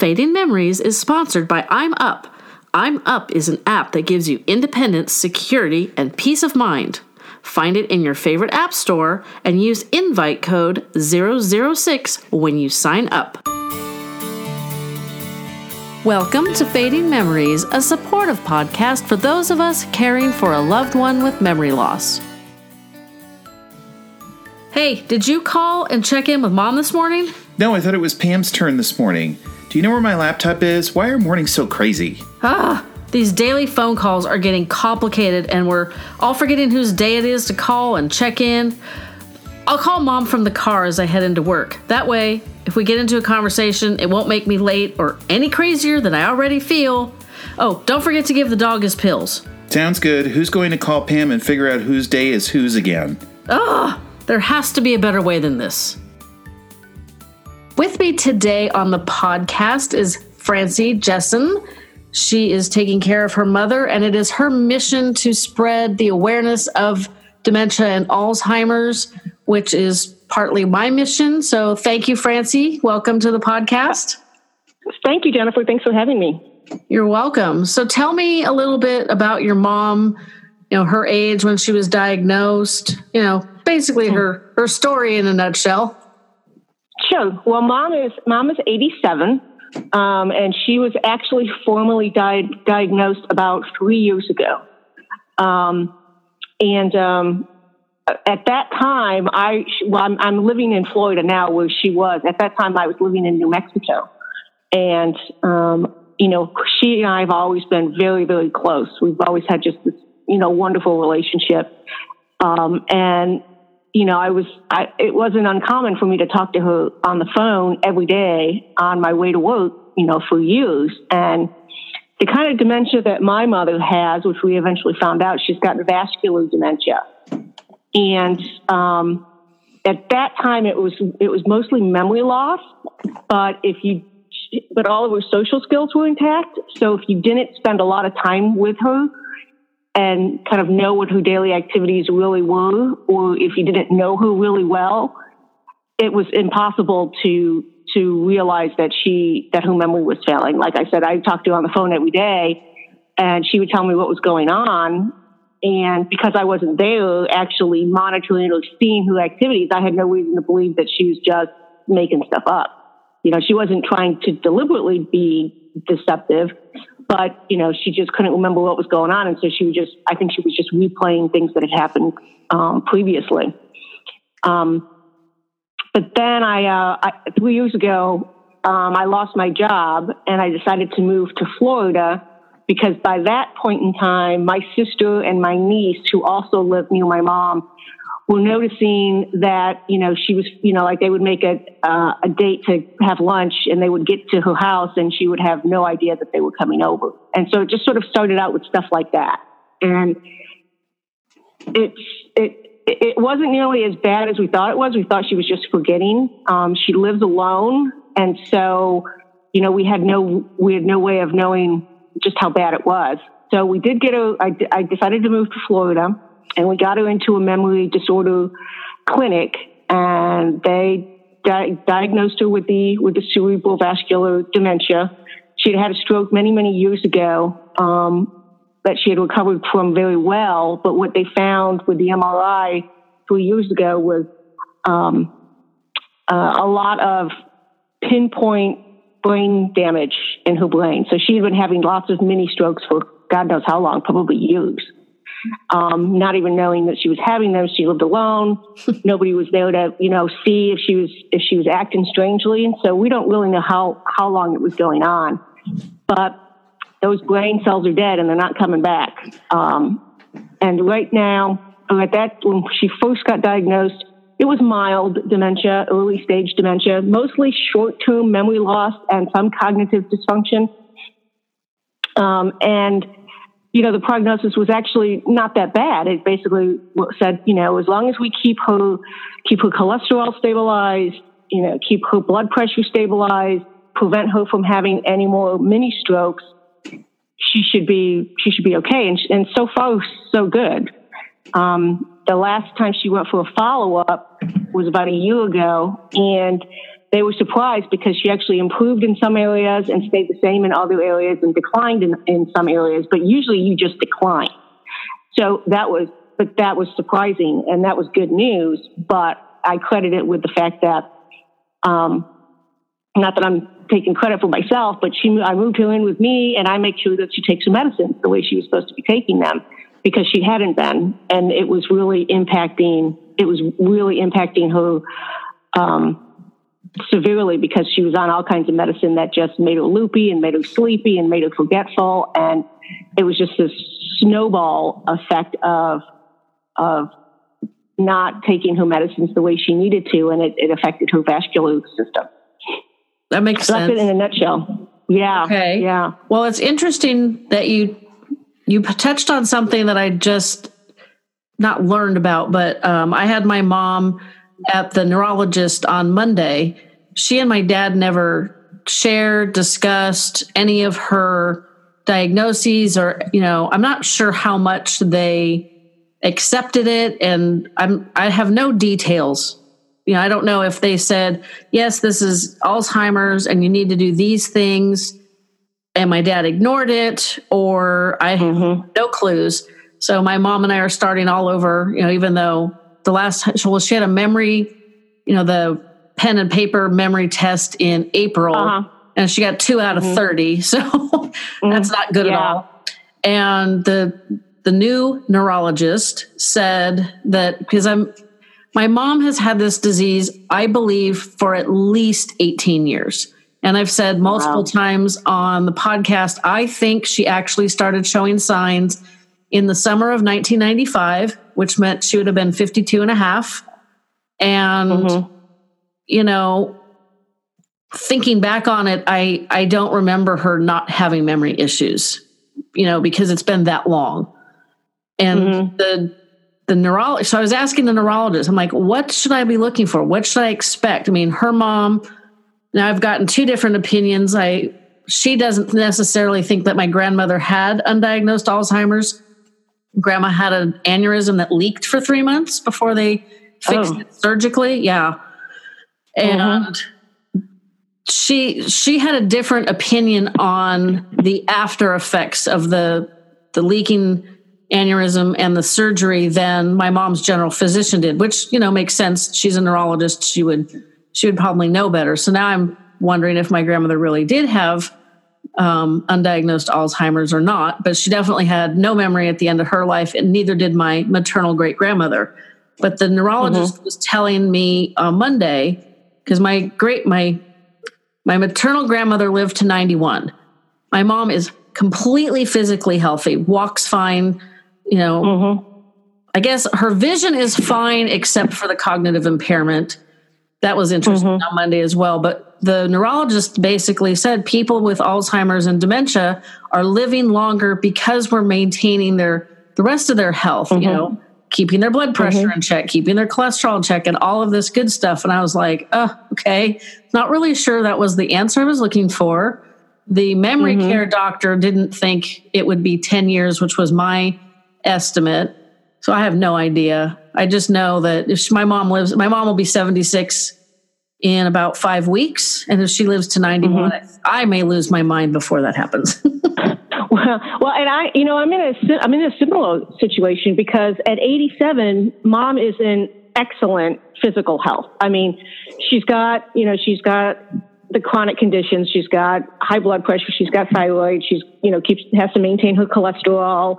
Fading Memories is sponsored by I'm Up. I'm Up is an app that gives you independence, security, and peace of mind. Find it in your favorite app store and use invite code 006 when you sign up. Welcome to Fading Memories, a supportive podcast for those of us caring for a loved one with memory loss. Hey, did you call and check in with mom this morning? No, I thought it was Pam's turn this morning. Do you know where my laptop is? Why are mornings so crazy? Ah, these daily phone calls are getting complicated and we're all forgetting whose day it is to call and check in. I'll call mom from the car as I head into work. That way, if we get into a conversation, it won't make me late or any crazier than I already feel. Oh, don't forget to give the dog his pills. Sounds good. Who's going to call Pam and figure out whose day is whose again? Ah, there has to be a better way than this. With me today on the podcast is Francey Jesson. She is taking care of her mother, and it is her mission to spread the awareness of dementia and Alzheimer's, which is partly my mission. So, thank you, Francey. Welcome to the podcast. Thank you, Jennifer. Thanks for having me. You're welcome. So, tell me a little bit about your mom. You know, her age when she was diagnosed. You know, basically her her story in a nutshell. Sure. Well, mom is mom is 87, um, and she was actually formally di- diagnosed about three years ago. Um, and um, at that time, I well, I'm, I'm, living in Florida now, where she was. At that time, I was living in New Mexico, and um, you know, she and I have always been very, very close. We've always had just this, you know, wonderful relationship. Um, and you know, I was, I, it wasn't uncommon for me to talk to her on the phone every day on my way to work, you know, for years. And the kind of dementia that my mother has, which we eventually found out, she's got vascular dementia. And, um, at that time it was, it was mostly memory loss, but if you, but all of her social skills were intact. So if you didn't spend a lot of time with her, and kind of know what her daily activities really were, or if you didn't know her really well, it was impossible to to realize that she that her memory was failing. Like I said, I talked to her on the phone every day, and she would tell me what was going on. And because I wasn't there actually monitoring or seeing her activities, I had no reason to believe that she was just making stuff up. You know, she wasn't trying to deliberately be deceptive but you know she just couldn't remember what was going on. And so she was just i think she was just replaying things that had happened um, previously. Um, but then I, uh, I, three years ago um, i lost my job and i decided to move to florida because by that point in time my sister and my niece who also lived near my mom were noticing that you know she was you know like they would make a uh, a date to have lunch and they would get to her house and she would have no idea that they were coming over. And so it just sort of started out with stuff like that. And it's it it wasn't nearly as bad as we thought it was. We thought she was just forgetting. Um, she lives alone. And so you know we had no we had no way of knowing just how bad it was. So we did get a I, I decided to move to florida and we got her into a memory disorder clinic, and they di- diagnosed her with the with the cerebral vascular dementia. She had had a stroke many many years ago um, that she had recovered from very well, but what they found with the MRI three years ago was um, uh, a lot of pinpoint brain damage in her brain. So she had been having lots of mini strokes for God knows how long, probably years um, not even knowing that she was having them. She lived alone. Nobody was there to, you know, see if she was if she was acting strangely. And so we don't really know how how long it was going on. But those brain cells are dead and they're not coming back. Um, and right now, at that when she first got diagnosed, it was mild dementia, early stage dementia, mostly short term memory loss and some cognitive dysfunction. Um, and you know, the prognosis was actually not that bad. It basically said, you know, as long as we keep her, keep her cholesterol stabilized, you know, keep her blood pressure stabilized, prevent her from having any more mini strokes, she should be, she should be okay. And, and so far, so good. Um, the last time she went for a follow up was about a year ago, and they were surprised because she actually improved in some areas and stayed the same in other areas and declined in, in some areas. But usually you just decline. So that was, but that was surprising and that was good news. But I credit it with the fact that, um, not that I'm taking credit for myself, but she, I moved her in with me and I make sure that she takes her medicines the way she was supposed to be taking them because she hadn't been. And it was really impacting, it was really impacting her, um, severely because she was on all kinds of medicine that just made her loopy and made her sleepy and made her forgetful. And it was just this snowball effect of, of not taking her medicines the way she needed to. And it, it affected her vascular system. That makes so sense. That's it in a nutshell. Yeah. Okay. Yeah. Well, it's interesting that you you touched on something that I just not learned about, but um, I had my mom at the neurologist on Monday. She and my dad never shared, discussed any of her diagnoses, or you know, I'm not sure how much they accepted it, and I'm I have no details you know, I don't know if they said, yes, this is Alzheimer's and you need to do these things. And my dad ignored it, or I have mm-hmm. no clues. So my mom and I are starting all over, you know, even though the last, well, she had a memory, you know, the pen and paper memory test in April, uh-huh. and she got two out of mm-hmm. 30. So mm-hmm. that's not good yeah. at all. And the, the new neurologist said that because I'm my mom has had this disease, I believe, for at least 18 years. And I've said multiple wow. times on the podcast, I think she actually started showing signs in the summer of 1995, which meant she would have been 52 and a half. And, mm-hmm. you know, thinking back on it, I, I don't remember her not having memory issues, you know, because it's been that long. And mm-hmm. the the neurologist. So I was asking the neurologist, I'm like, what should I be looking for? What should I expect? I mean, her mom, now I've gotten two different opinions. I, she doesn't necessarily think that my grandmother had undiagnosed Alzheimer's. Grandma had an aneurysm that leaked for three months before they fixed oh. it surgically. Yeah. And mm-hmm. she she had a different opinion on the after effects of the the leaking aneurysm and the surgery than my mom's general physician did, which, you know, makes sense. She's a neurologist. She would, she would probably know better. So now I'm wondering if my grandmother really did have um, undiagnosed Alzheimer's or not, but she definitely had no memory at the end of her life, and neither did my maternal great grandmother. But the neurologist mm-hmm. was telling me on Monday because my great my my maternal grandmother lived to 91. My mom is completely physically healthy, walks fine, you know, mm-hmm. I guess her vision is fine except for the cognitive impairment. That was interesting mm-hmm. on Monday as well. But the neurologist basically said people with Alzheimer's and dementia are living longer because we're maintaining their the rest of their health, mm-hmm. you know, keeping their blood pressure mm-hmm. in check, keeping their cholesterol in check, and all of this good stuff. And I was like, oh, okay. Not really sure that was the answer I was looking for. The memory mm-hmm. care doctor didn't think it would be 10 years, which was my estimate. So I have no idea. I just know that if my mom lives, my mom will be 76 in about five weeks. And if she lives to 91, mm-hmm. I may lose my mind before that happens. well, well, and I, you know, I'm in a, I'm in a similar situation because at 87, mom is in excellent physical health. I mean, she's got, you know, she's got the chronic conditions. She's got high blood pressure. She's got thyroid. She's, you know, keeps, has to maintain her cholesterol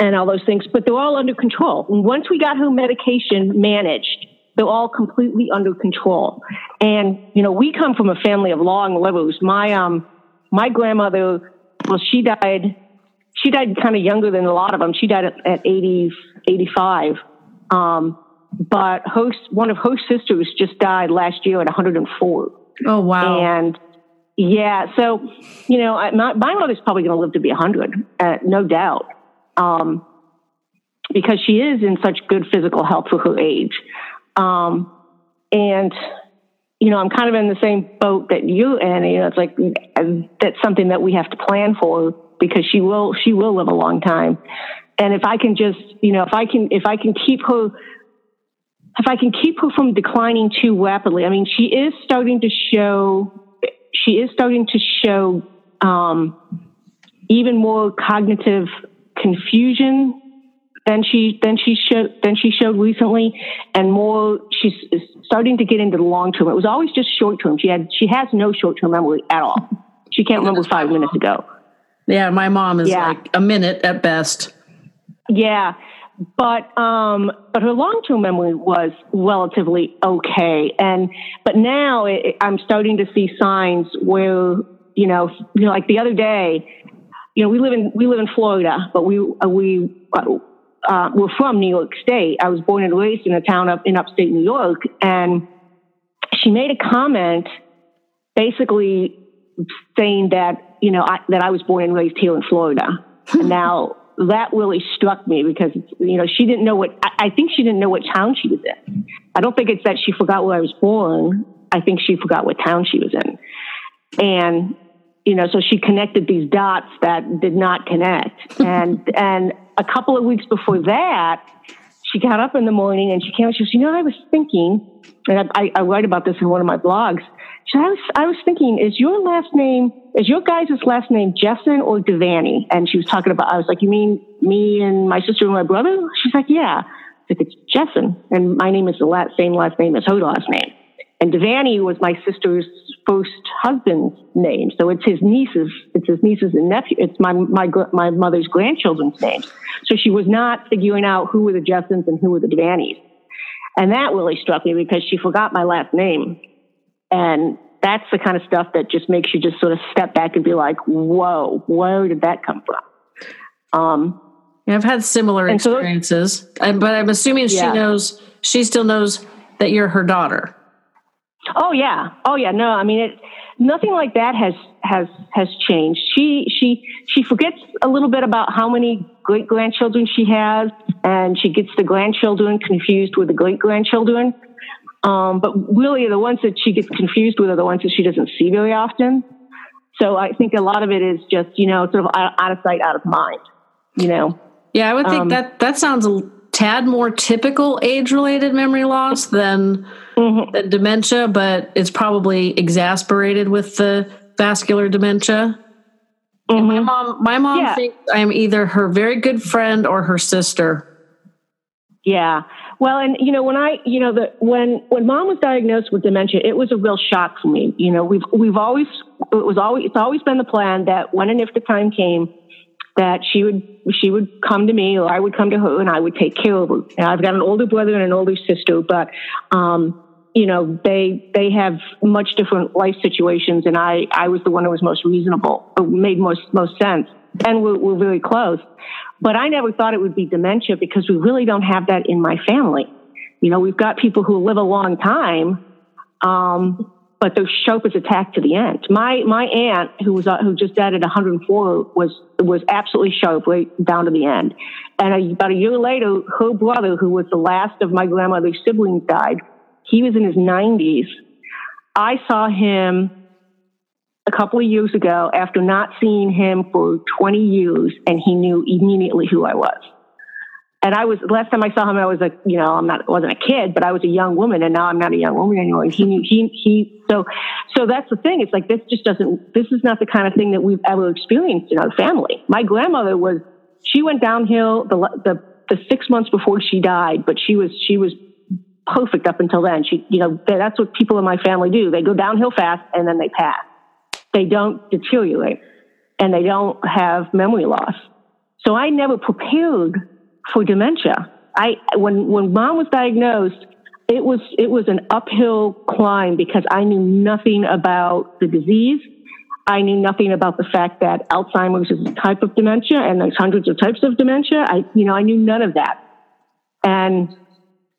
and all those things, but they're all under control. And once we got her medication managed, they're all completely under control. And, you know, we come from a family of long livers. My, um, my grandmother, well, she died, she died kind of younger than a lot of them. She died at, at 80, 85. Um, but her, one of her sisters just died last year at 104. Oh, wow. And yeah, so, you know, my, my mother's probably going to live to be 100, uh, no doubt um, because she is in such good physical health for her age. Um, and, you know, I'm kind of in the same boat that you, and you know, it's like that's something that we have to plan for because she will she will live a long time. And if I can just, you know, if I can if I can keep her if I can keep her from declining too rapidly. I mean, she is starting to show, she is starting to show um, even more cognitive confusion than she than she showed than she showed recently, and more she's starting to get into the long term. It was always just short term. She had she has no short term memory at all. She can't remember five minutes ago. Yeah, my mom is yeah. like a minute at best. Yeah, but um, but her long term memory was relatively okay, and but now it, I'm starting to see signs where you know, you know, like the other day, you know, we live in we live in Florida, but we uh, we uh, we're from New York State. I was born and raised in a town up in upstate New York, and she made a comment, basically saying that you know I, that I was born and raised here in Florida. and now that really struck me because you know she didn't know what I, I think she didn't know what town she was in. I don't think it's that she forgot where I was born. I think she forgot what town she was in, and you know, so she connected these dots that did not connect. And and a couple of weeks before that, she got up in the morning and she came. She says, "You know, I was thinking, and I, I write about this in one of my blogs. She said, I was I was thinking, is your last name is your guys' last name Jesson or Devaney?" And she was talking about. I was like, "You mean me and my sister and my brother?" She's like, "Yeah." I said, "It's Jesson, and my name is the last, same last name as her last name." And Devaney was my sister's first husband's name, so it's his nieces. It's his nieces and nephew. It's my my my mother's grandchildren's names. So she was not figuring out who were the Jessons and who were the Devaneys, and that really struck me because she forgot my last name, and that's the kind of stuff that just makes you just sort of step back and be like, "Whoa, where did that come from?" Um, yeah, I've had similar experiences, so but I'm assuming yeah. she knows. She still knows that you're her daughter. Oh yeah. Oh yeah. No, I mean it. Nothing like that has has has changed. She she she forgets a little bit about how many great grandchildren she has, and she gets the grandchildren confused with the great grandchildren. Um, but really, the ones that she gets confused with are the ones that she doesn't see very often. So I think a lot of it is just you know sort of out, of sight, out of mind. You know. Yeah, I would think um, that that sounds a tad more typical age related memory loss than, mm-hmm. than dementia, but it's probably exasperated with the vascular dementia. Mm-hmm. My mom, my mom yeah. thinks I am either her very good friend or her sister. Yeah. Well, and you know, when I, you know, the when when mom was diagnosed with dementia, it was a real shock for me. You know, we've we've always it was always it's always been the plan that when and if the time came, that she would she would come to me or I would come to her and I would take care of her. And I've got an older brother and an older sister, but um, you know they they have much different life situations, and I I was the one who was most reasonable, made most most sense, and we're, we're very close. But I never thought it would be dementia because we really don't have that in my family. You know, we've got people who live a long time. Um, but they're sharp as a tack to the end. My my aunt, who was uh, who just died at 104, was was absolutely sharp right down to the end. And a, about a year later, her brother, who was the last of my grandmother's siblings, died. He was in his 90s. I saw him a couple of years ago after not seeing him for 20 years, and he knew immediately who I was and I was last time I saw him, I was a you know I'm not wasn't a kid, but I was a young woman, and now I'm not a young woman anymore. And he knew he he so so that's the thing. It's like this just doesn't. This is not the kind of thing that we've ever experienced in our family. My grandmother was she went downhill the the the six months before she died, but she was she was perfect up until then. She you know that's what people in my family do. They go downhill fast and then they pass. They don't deteriorate, and they don't have memory loss. So I never prepared for dementia. I when when mom was diagnosed, it was it was an uphill climb because I knew nothing about the disease. I knew nothing about the fact that Alzheimer's is a type of dementia and there's hundreds of types of dementia. I you know I knew none of that, and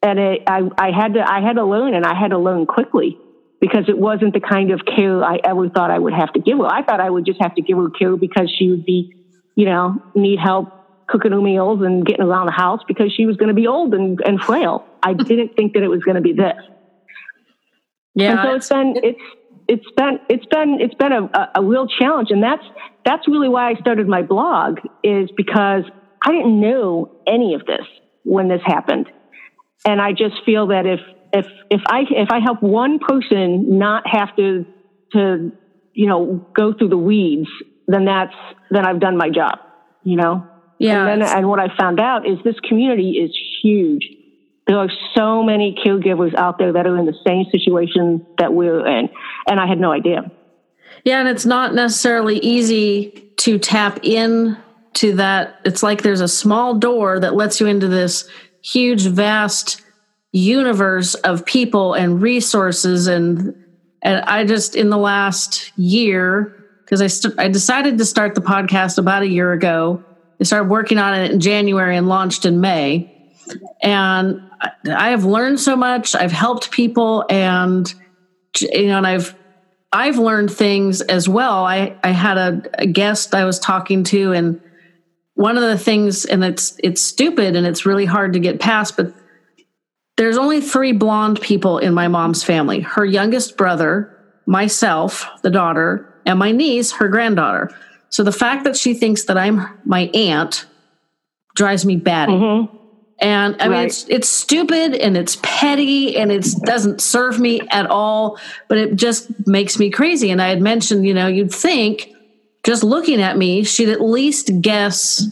and it, I I had to I had to learn and I had to learn quickly because it wasn't the kind of care I ever thought I would have to give her. I thought I would just have to give her care because she would be you know need help cooking her meals and getting around the house because she was going to be old and, and frail. I didn't think that it was going to be this. Yeah. And so it's been, it's, it's been, it's been, it's been a, a real challenge. And that's, that's really why I started my blog is because I didn't know any of this when this happened. And I just feel that if if if I if I help one person not have to to you know go through the weeds, then that's then I've done my job. You know. Yeah. And, then, and what I found out is this community is huge. There are so many caregivers out there that are in the same situation that we're in, and I had no idea. Yeah, and it's not necessarily easy to tap in to that. It's like there's a small door that lets you into this huge, vast universe of people and resources and and I just in the last year because I st- I decided to start the podcast about a year ago. I started working on it in January and launched in May. And I, have learned so much. I've helped people and you know and I've I've learned things as well. I I had a, a guest I was talking to and one of the things and it's it's stupid and it's really hard to get past but there's only three blonde people in my mom's family her youngest brother, myself, the daughter, and my niece, her granddaughter. So the fact that she thinks that I'm my aunt drives me batty. Mm-hmm. And I mean, Right. it's it's stupid and it's petty and it doesn't serve me at all. But it just makes me crazy. And I had mentioned, you know, you'd think just looking at me, she'd at least guess.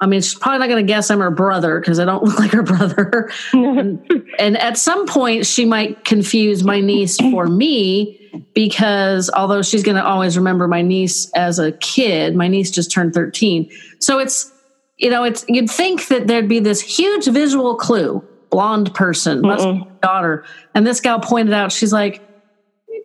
I mean, she's probably not going to guess I'm her brother because I don't look like her brother. and, and at some point, she might confuse my niece for me because although she's going to always remember my niece as a kid, my niece just turned 13. So it's, you know, it's, you'd think that there'd be this huge visual clue blonde person, must be daughter. And this gal pointed out, she's like,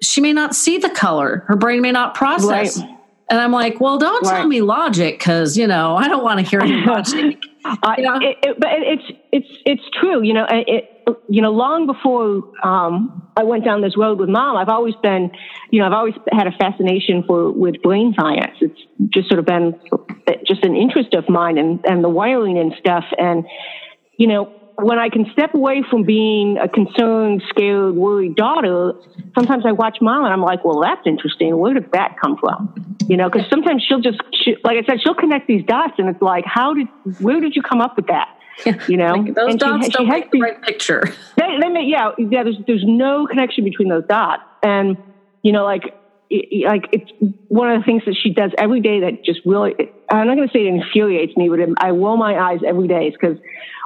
she may not see the color, her brain may not process. Right. And I'm like, well, don't tell me logic because, you know, I don't want to hear any logic. I, Yeah. it, it, but it's it's it's true. You know, it, it you know long before um, I went down this road with mom, I've always been, you know, I've always had a fascination for with brain science. It's just sort of been just an interest of mine and and the wiring and stuff. And you know, when I can step away from being a concerned, scared, worried daughter, sometimes I watch mom and I'm like, well, that's interesting. Where did that come from? You know, because sometimes she'll just, she, like I said, she'll connect these dots and it's like, how did, where did you come up with that? You know, Like, those And dots she don't has make the right picture. they, they may, yeah, yeah. There's there's no connection between those dots, and you know, like like it's one of the things that she does every day that just really. I'm not going to say it infuriates me, but I roll my eyes every day because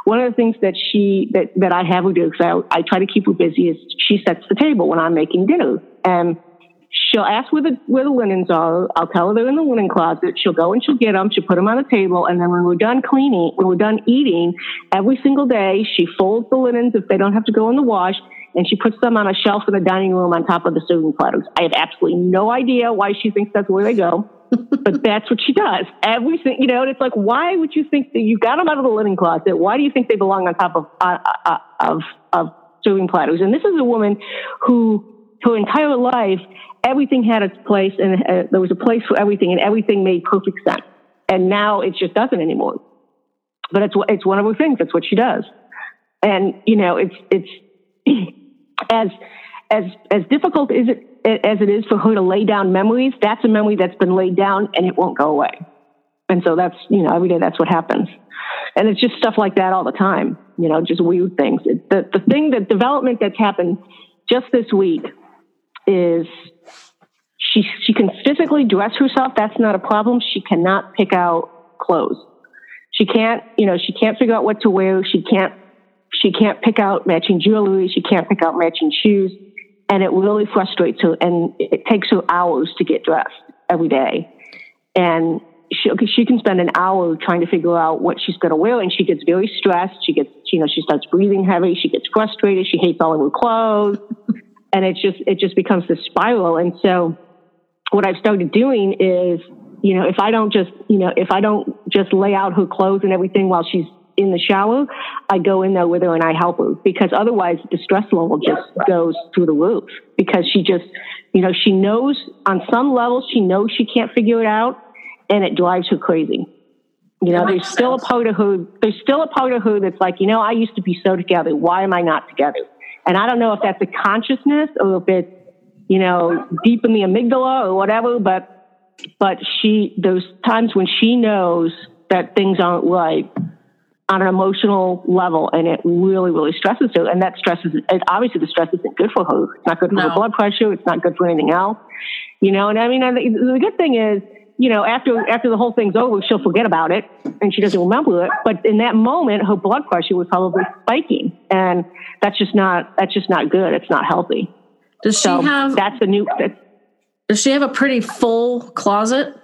one of the things that she that that I have her do because I I try to keep her busy is she sets the table when I'm making dinner and. She'll ask where the where the linens are. I'll tell her they're in the linen closet. She'll go and she'll get them. She'll put them on the table, and then when we're done cleaning, when we're done eating, every single day she folds the linens if they don't have to go in the wash, and she puts them on a shelf in the dining room on top of the serving platters. I have absolutely no idea why she thinks that's where they go, but that's what she does. Everything, you know. And it's like, why would you think that you got them out of the linen closet? Why do you think they belong on top of uh, uh, of of serving platters? And this is a woman who her entire life everything had its place and uh, there was a place for everything and everything made perfect sense. And now it just doesn't anymore. But it's it's one of her things. That's what she does. And you know, it's it's as as as difficult as it as it is for her to lay down memories. That's a memory that's been laid down and it won't go away. And so that's you know every day that's what happens. And it's just stuff like that all the time. You know, just weird things. It, the the thing the development that's happened just this week is she she can physically dress herself. That's not a problem. She cannot pick out clothes. She can't, you know, she can't figure out what to wear. She can't she can't pick out matching jewelry. She can't pick out matching shoes, and it really frustrates her. And it takes her hours to get dressed every day. And she she can spend an hour trying to figure out what she's going to wear, and she gets very stressed. She gets, you know, she starts breathing heavy. She gets frustrated. She hates all of her clothes, and it just it just becomes this spiral. And so what I've started doing is, you know, if I don't just, you know, if I don't just lay out her clothes and everything while she's in the shower, I go in there with her and I help her because otherwise the stress level just goes through the roof because she just, you know, she knows on some level, she knows she can't figure it out and it drives her crazy. You know, there's still a part of her, there's still a part of her that's like, you know, I used to be so together. Why am I not together? And I don't know if that's a consciousness or if it's, you know, deep in the amygdala or whatever, but but she those times when she knows that things aren't right, on an emotional level, and it really, really stresses her. And that stresses, it, obviously, the stress isn't good for her. It's not good for no. her blood pressure. It's not good for anything else. You know, and I mean, the good thing is, you know, after after the whole thing's over, she'll forget about it and she doesn't remember it. But in that moment, her blood pressure was probably spiking, and that's just not that's just not good. It's not healthy. Does she have? That's a new. That's, does she have a pretty full closet?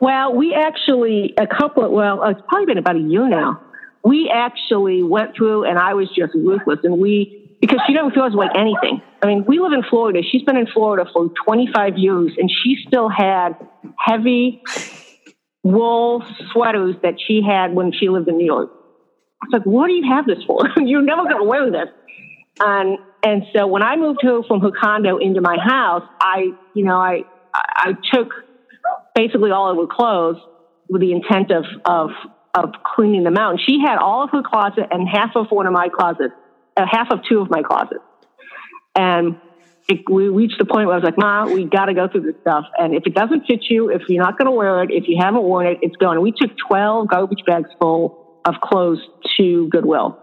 Well, we actually a couple. Well, it's probably been about a year now. We actually went through, and I was just ruthless, and we because she never feels like anything. I mean, we live in Florida. She's been in Florida for 25 years, and she still had heavy wool sweaters that she had when she lived in New York. I was like, what do you have this for? You're never going to wear this. And and so when I moved her from her condo into my house, I, you know, I I took basically all of her clothes with the intent of of of cleaning them out. And she had all of her closet and half of one of my closets, uh, half of two of my closets. And it, we reached the point where I was like, Ma, we got to go through this stuff. And if it doesn't fit you, if you're not going to wear it, if you haven't worn it, it's gone. We took 12 garbage bags full of clothes to Goodwill.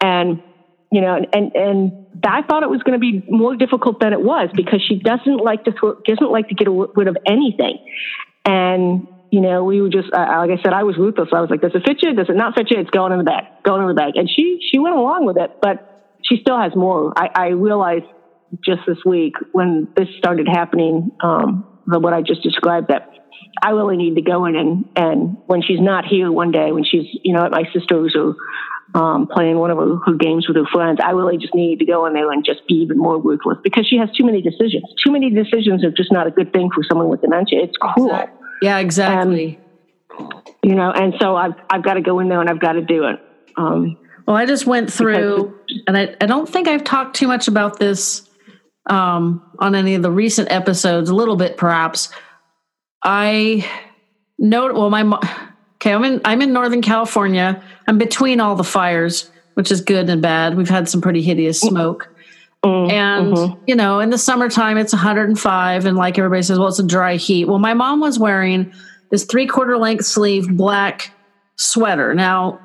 And, you know, and, and I thought it was going to be more difficult than it was because she doesn't like to throw, doesn't like to get rid of anything. And, you know, we were just, uh, like I said, I was ruthless. I was like, does it fit you? Does it not fit you? It's going in the bag, going in the bag. And she, she went along with it, but she still has more. I, I realized just this week when this started happening, um, the, what I just described that I really need to go in and, and when she's not here one day, when she's, you know, at my sister's or um, playing one of her, her, games with her friends, I really just needed to go in there and just be even more ruthless because she has too many decisions. Too many decisions are just not a good thing for someone with dementia. It's cruel. Yeah, exactly. you know, and so I've, I've got to go in there and I've got to do it. Um, well, I just went through, and I, I don't think I've talked too much about this um, on any of the recent episodes, a little bit perhaps. I know, well, my, okay, I'm in, I'm in Northern California. I'm between all the fires, which is good and bad. We've had some pretty hideous mm-hmm. smoke. Mm, and, mm-hmm. you know, in the summertime, it's 105. And like everybody says, well, it's a dry heat. Well, my mom was wearing this three quarter length sleeve black sweater. Now,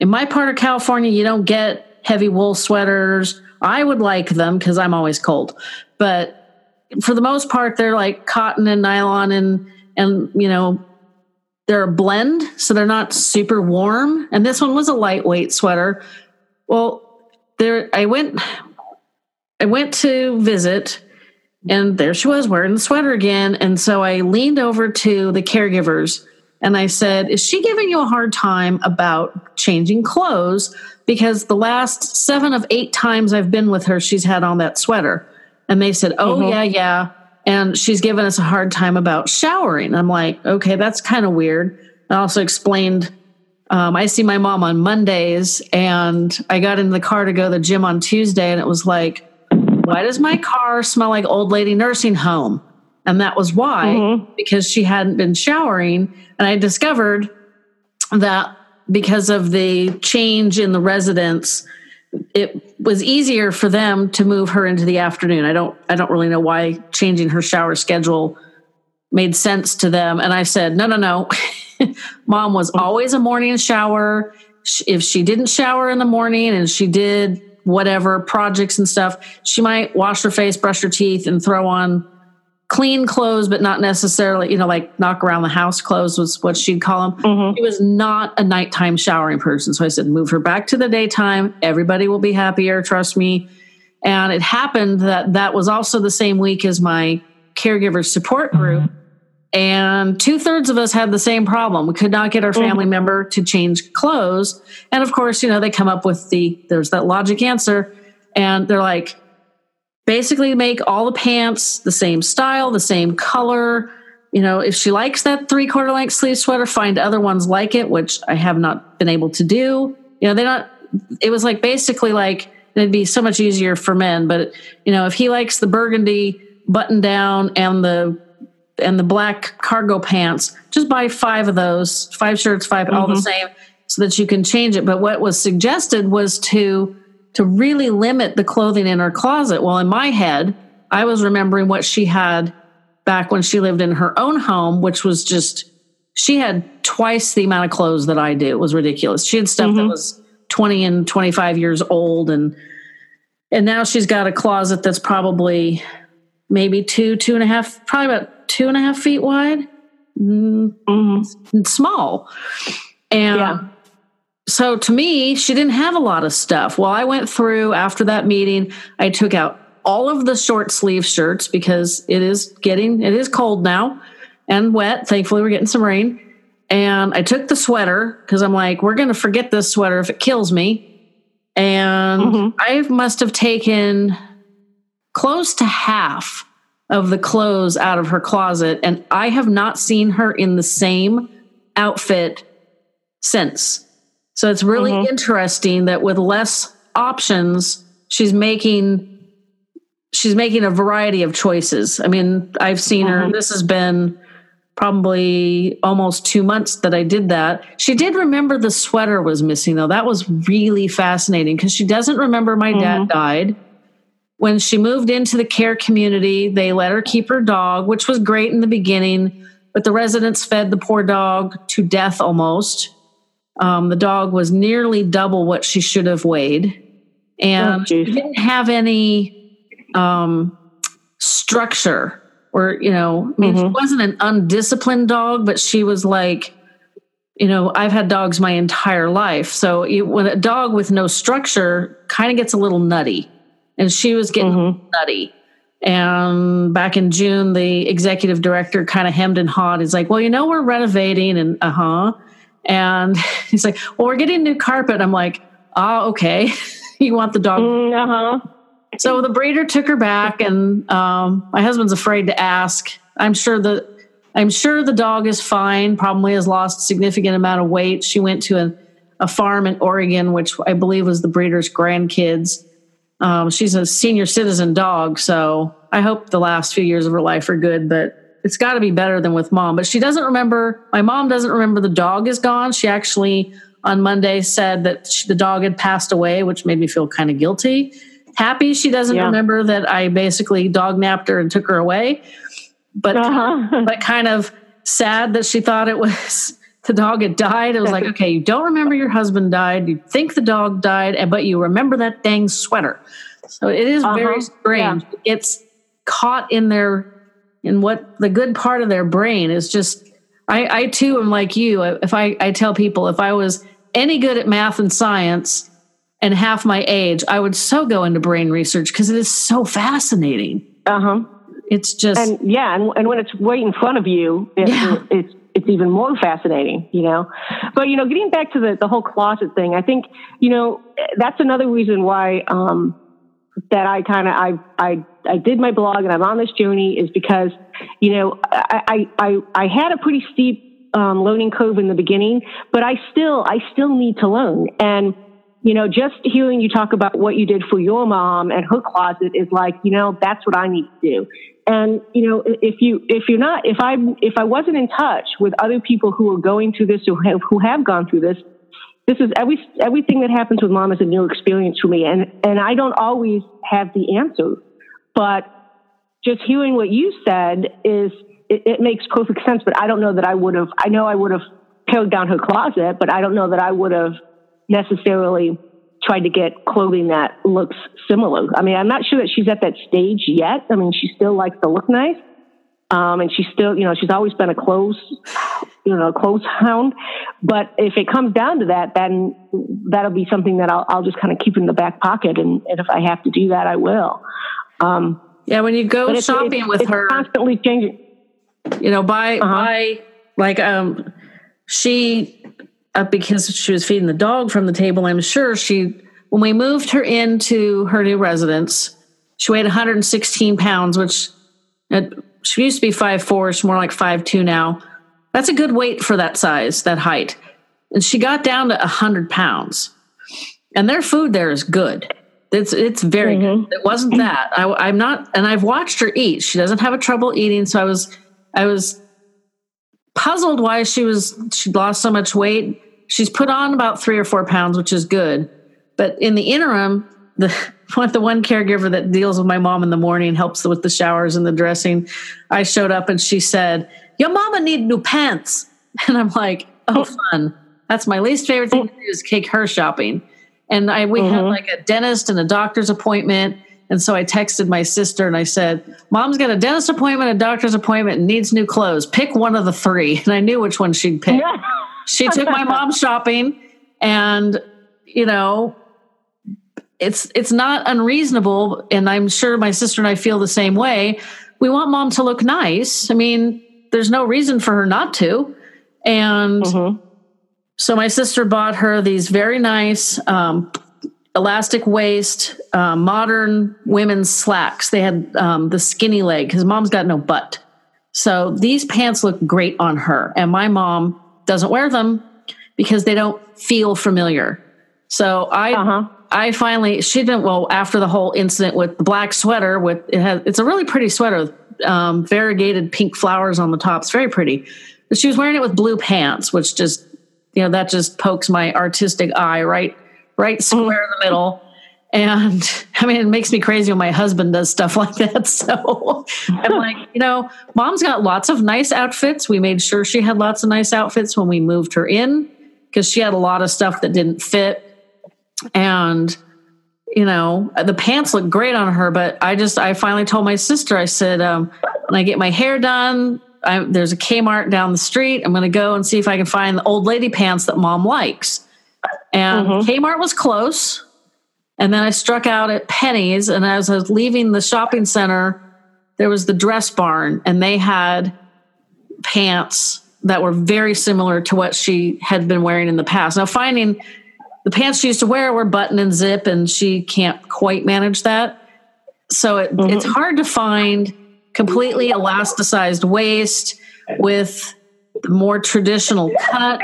in my part of California, you don't get heavy wool sweaters. I would like them because I'm always cold. But for the most part, they're like cotton and nylon and, and, you know, they're a blend, so they're not super warm. And this one was a lightweight sweater. Well, there I went I went to visit and there she was wearing the sweater again. And so I leaned over to the caregivers and I said, Is she giving you a hard time about changing clothes? Because the last seven of eight times I've been with her, she's had on that sweater. And they said, Oh, mm-hmm. yeah, yeah and she's given us a hard time about showering. I'm like, okay, that's kind of weird. I also explained um, I see my mom on Mondays, and I got in the car to go to the gym on Tuesday, and it was like, why does my car smell like old lady nursing home? And that was why, mm-hmm. because she hadn't been showering. And I discovered that because of the change in the residence, it was easier for them to move her into the afternoon. I don't I don't really know why changing her shower schedule made sense to them and I said, "No, no, no. Mom was always a morning shower. If she didn't shower in the morning and she did whatever projects and stuff, she might wash her face, brush her teeth and throw on clean clothes, but not necessarily, you know, like knock around the house clothes was what she'd call them. Mm-hmm. She was not a nighttime showering person. So I said, move her back to the daytime. Everybody will be happier. Trust me. And it happened that that was also the same week as my caregiver support group. Mm-hmm. And two thirds of us had the same problem. We could not get our mm-hmm. family mm-hmm. member to change clothes. And of course, you know, they come up with the, there's that logic answer. And they're like, basically make all the pants the same style, the same color. You know, if she likes that three quarter length sleeve sweater, find other ones like it, which I have not been able to do. You know, they're not, it was like basically like, it'd be so much easier for men. But, you know, if he likes the burgundy button down and the, and the black cargo pants, just buy five of those, five shirts, 5 mm-hmm. all the mm-hmm. same, so that you can change it. But what was suggested was to, to really limit the clothing in her closet. Well, in my head, I was remembering what she had back when she lived in her own home, which was just she had twice the amount of clothes that I do. It was ridiculous. She had stuff mm-hmm. that was 20 and 25 years old and and now she's got a closet that's probably maybe two, two and a half, probably about two and a half feet wide. Mm-hmm. Small. And yeah. So to me, she didn't have a lot of stuff. Well, I went through after that meeting, I took out all of the short sleeve shirts because it is getting, it is cold now and wet. Thankfully, we're getting some rain. And I took the sweater because I'm like, we're going to forget this sweater if it kills me. And mm-hmm. I must have taken close to half of the clothes out of her closet. And I have not seen her in the same outfit since. So it's really mm-hmm. interesting that with less options, she's making she's making a variety of choices. I mean, I've seen mm-hmm. her. This has been probably almost two months that I did that. She did remember the sweater was missing, though. That was really fascinating because she doesn't remember my mm-hmm. dad died. When she moved into the care community, they let her keep her dog, which was great in the beginning, but the residents fed the poor dog to death almost. Um, the dog was nearly double what she should have weighed. And oh, she didn't have any um, structure or you know i mean mm-hmm. she wasn't an undisciplined dog but she was like you know i've had dogs my entire life so you, when a dog with no structure kind of gets a little nutty and she was getting mm-hmm. nutty and back in june the executive director kind of hemmed and hawed he's like well you know we're renovating and uh-huh and he's like well we're getting new carpet i'm like ah okay you want the dog mm, uh-huh so the breeder took her back, and um, my husband's afraid to ask. I'm sure the I'm sure the dog is fine. Probably has lost a significant amount of weight. She went to a, a farm in Oregon, which I believe was the breeder's grandkids. Um, she's a senior citizen dog, so I hope the last few years of her life are good. But it's got to be better than with mom. But she doesn't remember. My mom doesn't remember the dog is gone. She actually on Monday said that she, the dog had passed away, which made me feel kind of guilty happy she doesn't yeah. remember that I basically dog napped her and took her away, but uh-huh. but kind of sad that she thought it was the dog had died. It was like, okay, you don't remember your husband died, you think the dog died, but you remember that dang sweater. So it is uh-huh. very strange. Yeah. It's caught in their in what the good part of their brain is just I, I too am like you. If I, I tell people if I was any good at math and science, and half my age, I would so go into brain research because it is so fascinating. Uh huh. It's just and yeah, and, and when it's right in front of you, it, yeah. it's it's even more fascinating, you know. But you know, getting back to the the whole closet thing, I think you know that's another reason why um, that I kind of I I I did my blog and I'm on this journey is because you know I I I had a pretty steep um, learning curve in the beginning, but I still I still need to learn and you know, just hearing you talk about what you did for your mom and her closet is like, you know, that's what I need to do. And you know, if you if you're not if I if I wasn't in touch with other people who are going through this or have, who have gone through this, this is every everything that happens with mom is a new experience for me, and and I don't always have the answer, but just hearing what you said is it, it makes perfect sense. But I don't know that I would have. I know I would have pared down her closet, but I don't know that I would have necessarily tried to get clothing that looks similar. I mean, I'm not sure that she's at that stage yet. I mean, she still likes to look nice. Um, and she's still, you know, she's always been a close, you know, close hound. But if it comes down to that, then that'll be something that I'll, I'll just kind of keep in the back pocket. And, and if I have to do that, I will. Um, yeah, when you go shopping it's, with it's her, constantly changing. You know, by uh-huh. buy like um, she uh, because she was feeding the dog from the table, I'm sure she, when we moved her into her new residence, she weighed 116 pounds, which it, she used to be five four. She's more like five two now. That's a good weight for that size, that height. And she got down to 100 pounds. And their food there is good. It's it's very mm-hmm. good. It wasn't that. I, I'm not, and I've watched her eat. She doesn't have a trouble eating. So I was I was puzzled why she was she lost so much weight she's put on about three or four pounds, which is good. But in the interim, the the one caregiver that deals with my mom in the morning helps with the showers and the dressing. I showed up and she said, "Your mama need new pants." And I'm like, oh, oh, fun. That's my least favorite thing oh. to do is take her shopping. And I we had mm-hmm. like a dentist and a doctor's appointment. And so I texted my sister and I said, Mom's got a dentist appointment, a doctor's appointment, and needs new clothes. Pick one of the three. And I knew which one she'd pick. she took my mom shopping and you know it's it's not unreasonable and i'm sure my sister and i feel the same way. We want mom to look nice. I mean there's no reason for her not to. And so my sister bought her these very nice um, elastic waist uh, modern women's slacks. They had um, the skinny leg because mom's got no butt. So these pants look great on her and my mom doesn't wear them because they don't feel familiar. So i Uh-huh. I finally she didn't well after the whole incident with the black sweater with it has it's a really pretty sweater um, variegated pink flowers on the top. It's very pretty. But she was wearing it with blue pants, which just you know that just pokes my artistic eye right right square in the middle. And I mean, it makes me crazy when my husband does stuff like that. So I'm like, you know, mom's got lots of nice outfits. We made sure she had lots of nice outfits when we moved her in because she had a lot of stuff that didn't fit and you know the pants look great on her but i just i finally told my sister i said um, when i get my hair done I, there's a kmart down the street. I'm going to go and see if i can find the old lady pants that mom likes. And kmart was close. And then i struck out at Penney's and as i was leaving the shopping center there was the dress barn and they had pants that were very similar to what she had been wearing in the past. Now finding the pants she used to wear were button and zip and she can't quite manage that. So it, it's hard to find completely elasticized waist with the more traditional cut.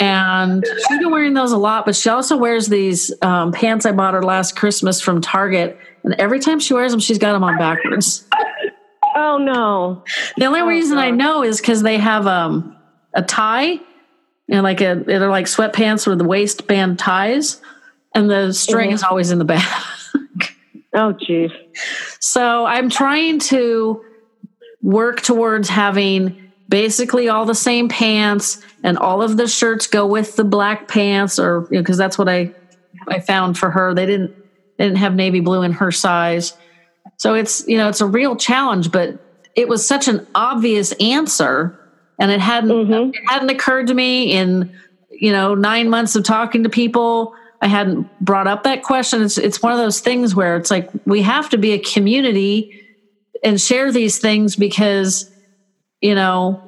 And she's been wearing those a lot but she also wears these um, pants i bought her last christmas from target and every time she wears them she's got them on backwards. Oh no. the only reason i know is because they have um, a tie and like a they're like sweatpants with the waistband ties and the string is mm-hmm. always in the back Oh geez. So I'm trying to work towards having basically all the same pants and all of the shirts go with the black pants or because you know, that's what I I found for her. They didn't they didn't have navy blue in her size. So it's you know it's a real challenge but it was such an obvious answer and it hadn't mm-hmm. it hadn't occurred to me in you know 9 months of talking to people. I hadn't brought up that question. It's it's one of those things where it's like we have to be a community and share these things because you know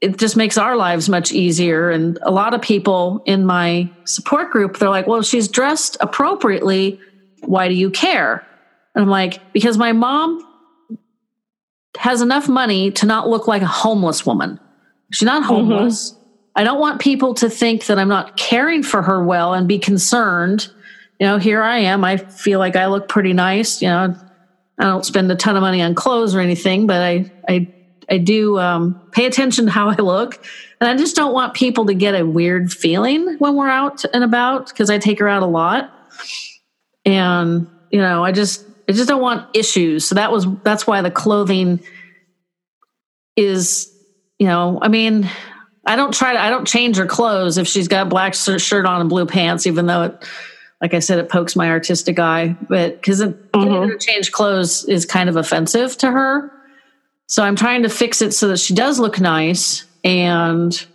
it just makes our lives much easier. And a lot of people in my support group they're like well she's dressed appropriately why do you care? And i'm like because my mom has enough money to not look like a homeless woman she's not homeless I don't want people to think that I'm not caring for her well and be concerned. You know, here I am. I feel like I look pretty nice. You know, I don't spend a ton of money on clothes or anything, but I I I do um, pay attention to how I look, and I just don't want people to get a weird feeling when we're out and about because I take her out a lot, and you know, I just I just don't want issues. So that was that's why the clothing is, you know, I mean, I don't try to, I don't change her clothes if she's got a black shirt on and blue pants, even though it, like I said, it pokes my artistic eye. But because mm-hmm. her to change clothes is kind of offensive to her. So I'm trying to fix it so that she does look nice and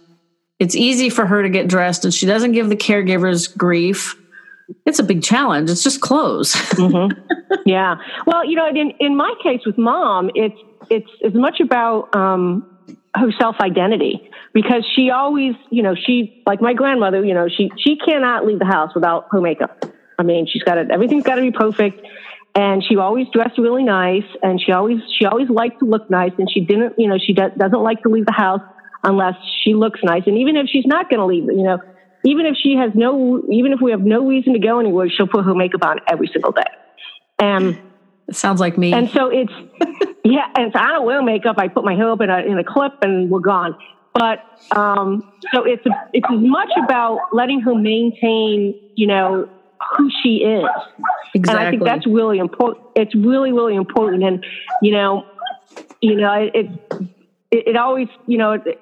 it's easy for her to get dressed and she doesn't give the caregivers grief. It's a big challenge. It's just clothes. Yeah. Well, you know, in in my case with mom, it's it's as much about um, her self identity because she always, you know, she like my grandmother, you know, she she cannot leave the house without her makeup. I mean, she's got it. Everything's got to be perfect, and she always dressed really nice, and she always she always liked to look nice, and she didn't, you know, she do, doesn't like to leave the house unless she looks nice, and even if she's not going to leave, you know. Even if she has no, even if we have no reason to go anywhere, she'll put her makeup on every single day. And it sounds like me. and so it's yeah, and so I don't wear makeup. I put my hair up in a in a clip and we're gone. But um, so it's it's as much about letting her maintain, you know, who she is. exactly. And I think that's really important. It's really, really important. And, you know, you know, it, it, it always, you know, it,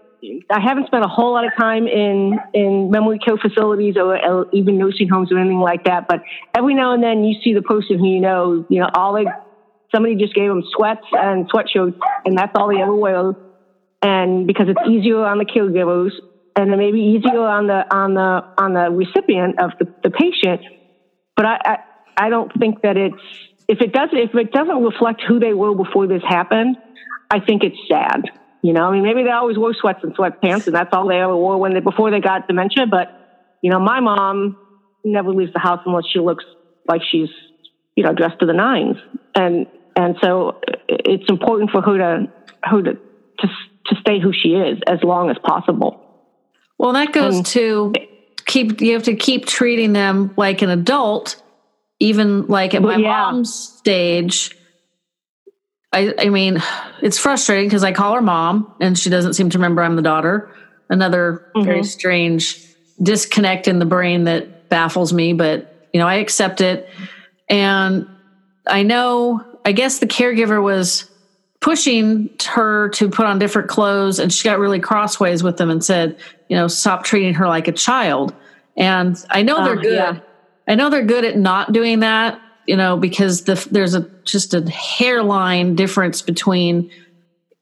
I haven't spent a whole lot of time in in memory care facilities or, even nursing homes or anything like that. But every now and then you see the person who you know, you know, all they somebody just gave them sweats and sweatshirts, and that's all they ever wear. And because it's easier on the caregivers, and it may be easier on the on the on the recipient of the, the patient. But I, I I don't think that it's if it doesn't if it doesn't reflect who they were before this happened, I think it's sad. You know, I mean, maybe they always wore sweats and sweatpants, and that's all they ever wore when they before they got dementia. But you know, my mom never leaves the house unless she looks like she's you know dressed to the nines, and and so it's important for her to her to to, to stay who she is as long as possible. Well, that goes and, to keep you have to keep treating them like an adult, even like at my yeah. mom's stage I, I mean, it's frustrating because I call her mom and she doesn't seem to remember I'm the daughter. Another mm-hmm. very strange disconnect in the brain that baffles me, but you know, I accept it. And I know, I guess the caregiver was pushing her to put on different clothes and she got really crossways with them and said, you know, stop treating her like a child. And I know they're uh, good. Yeah. I know they're good at not doing that you know, because the, there's a just a hairline difference between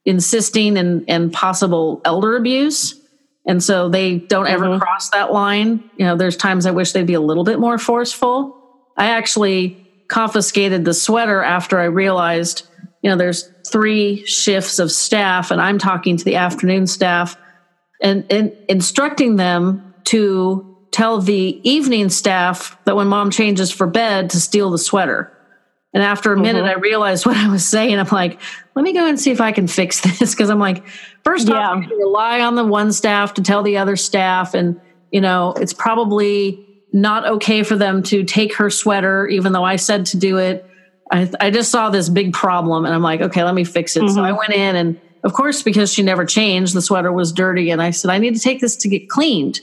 insisting and, and possible elder abuse. And so they don't ever mm-hmm. cross that line. You know, there's times I wish they'd be a little bit more forceful. I actually confiscated the sweater after I realized, you know, there's three shifts of staff, and I'm talking to the afternoon staff and, and instructing them to tell the evening staff that when mom changes for bed to steal the sweater. And after a minute, mm-hmm. I realized what I was saying. I'm like, let me go and see if I can fix this. Cause I'm like, first yeah. off, rely on the one staff to tell the other staff. And, you know, it's probably not okay for them to take her sweater, even though I said to do it. I, I just saw this big problem and I'm like, okay, let me fix it. Mm-hmm. So I went in and of course, because she never changed, the sweater was dirty. And I said, I need to take this to get cleaned.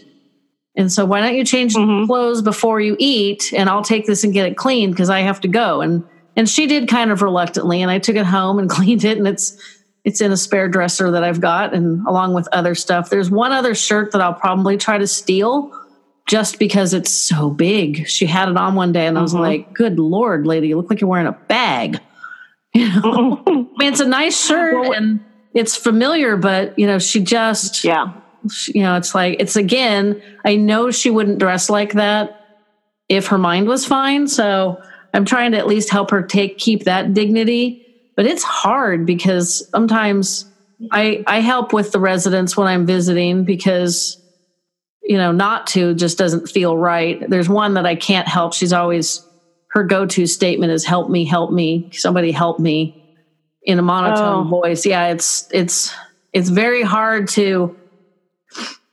And so why don't you change mm-hmm. clothes before you eat and I'll take this and get it cleaned because I have to go. And and she did kind of reluctantly and I took it home and cleaned it and it's it's in a spare dresser that I've got and along with other stuff. There's one other shirt that I'll probably try to steal just because it's so big. She had it on one day and I was mm-hmm. like, "Good lord, lady, you look like you're wearing a bag." You know? I mean, it's a nice shirt and it's familiar, but you know, she just yeah you know, it's like, it's again, I know she wouldn't dress like that if her mind was fine. So I'm trying to at least help her take, keep that dignity. But it's hard because sometimes I, I help with the residents when I'm visiting because, you know, not to just doesn't feel right. There's one that I can't help. She's always, her go to statement is help me, help me, somebody help me in a monotone oh. voice. Yeah, it's, it's, it's very hard to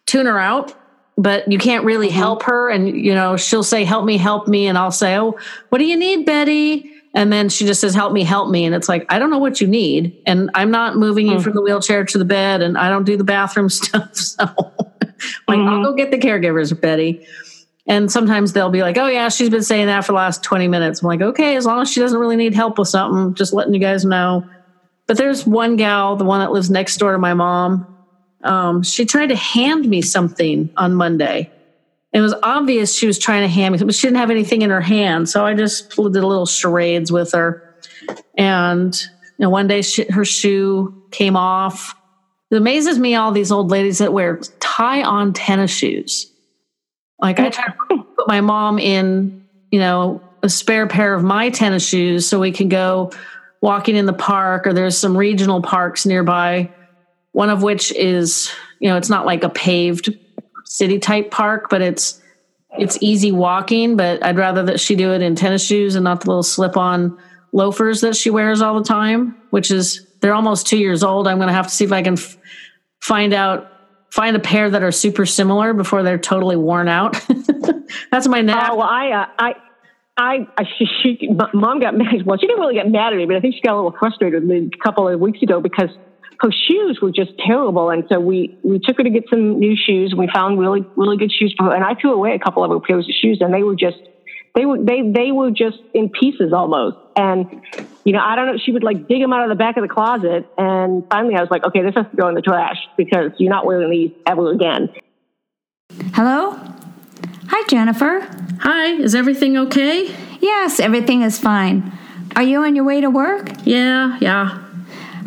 tune her out but you can't really mm-hmm. help her. And you know she'll say help me help me. And i'll say oh what do you need betty? And then she just says help me help me. And it's like i don't know what you need. And i'm not moving mm-hmm. you from the wheelchair to the bed and i don't do the bathroom stuff. So like mm-hmm. i'll go get the caregivers betty. And sometimes they'll be like oh yeah she's been saying that for the last 20 minutes. I'm like okay as long as she doesn't really need help with something just letting you guys know. But there's one gal the one that lives next door to my mom um, she tried to hand me something on Monday. It was obvious she was trying to hand me, but she didn't have anything in her hand. So I just did a little charades with her. And you know, one day she, her shoe came off. It amazes me all these old ladies that wear tie-on tennis shoes. Like I try to put my mom in, you know, a spare pair of my tennis shoes so we can go walking in the park or there's some regional parks nearby one of which is, you know, it's not like a paved city type park, but it's it's easy walking, but I'd rather that she do it in tennis shoes and not the little slip on loafers that she wears all the time, which is they're almost 2 years old. I'm going to have to see if I can f- find out find a pair that are super similar before they're totally worn out. That's my nap. Oh, well, I uh, I I, I she, she, mom got mad. Well, she didn't really get mad at me, but I think she got a little frustrated with me a couple of weeks ago because her shoes were just terrible. And so we, we took her to get some new shoes. And we found really, really good shoes for her. And I threw away a couple of her pairs of shoes and they were just, they were, they, they were just in pieces almost. And, you know, I don't know. She would like dig them out of the back of the closet. And finally I was like, okay, this has to go in the trash because you're not wearing these ever again. Hello? Hi, Jennifer. Hi, is everything okay? Yes, everything is fine. Are you on your way to work? Yeah, yeah.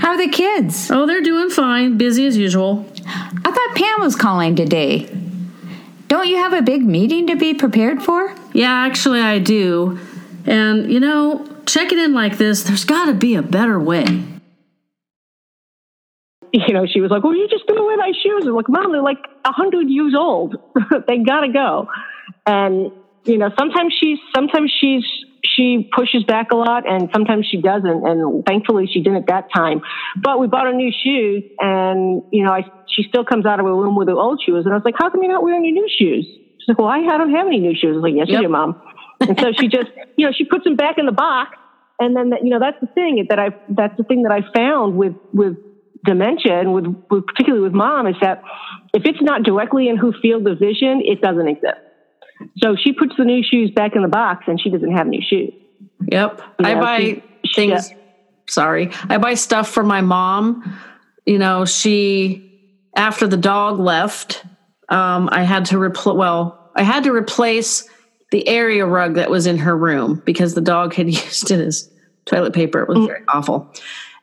How are the kids? Oh, they're doing fine, busy as usual. I thought Pam was calling today. Don't you have a big meeting to be prepared for? Yeah, actually, I do. And, you know, checking in like this, there's got to be a better way. You know, she was like, well, you just threw away my shoes. I'm like, mom, they're like a hundred years old. they gotta go. And, you know, sometimes she's, sometimes she's, she pushes back a lot and sometimes she doesn't. And thankfully she didn't that time. But we bought her new shoes and, you know, I, she still comes out of her room with her old shoes. And I was like, how come you're not wearing your new shoes? She's like, well, I don't have any new shoes. I was like, yes, yep. you do, mom. and so she just, you know, she puts them back in the box. And then, you know, that's the thing that I, that's the thing that I found with, with dementia and with, with particularly with mom is that if it's not directly in her field of vision, it doesn't exist. So she puts the new shoes back in the box and she doesn't have new shoes. Yep. You I buy she, things, she, sorry, I buy stuff for my mom. You know, she, after the dog left, um, I had to replace, well, I had to replace the area rug that was in her room because the dog had used it as toilet paper. It was mm. very awful.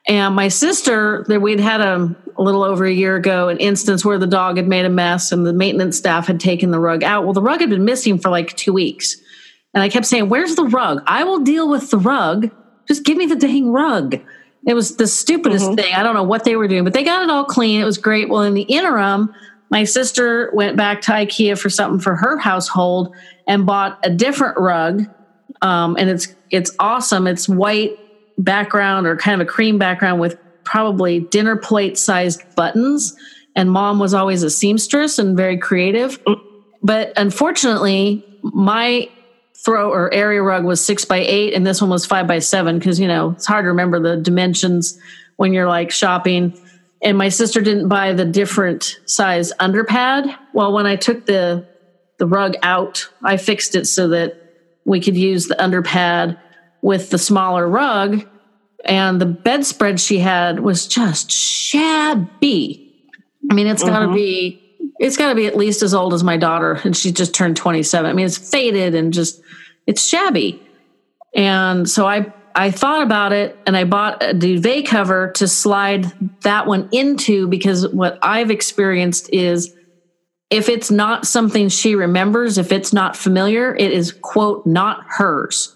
And my sister, that we'd had a, a, little over a year ago, an instance where the dog had made a mess and the maintenance staff had taken the rug out. Well, the rug had been missing for like two weeks. And I kept saying, Where's the rug? I will deal with the rug. Just give me the dang rug. It was the stupidest mm-hmm. thing. I don't know what they were doing, but they got it all clean. It was great. Well, in the interim, my sister went back to IKEA for something for her household and bought a different rug. Um, and it's it's awesome. It's white background or kind of a cream background with probably dinner plate sized buttons. And mom was always a seamstress and very creative. But unfortunately, my throw or area rug was six by eight, and this one was five by seven because, you know, it's hard to remember the dimensions when you're like shopping. And my sister didn't buy the different size underpad. Well, when I took the the rug out, I fixed it so that we could use the underpad with the smaller rug and the bedspread she had was just shabby. I mean, it's got to mm-hmm. be it's got to be at least as old as my daughter and she just turned 27. I mean, it's faded and just it's shabby. And so I I thought about it and I bought a duvet cover to slide that one into because what I've experienced is if it's not something she remembers, if it's not familiar, it is quote not hers.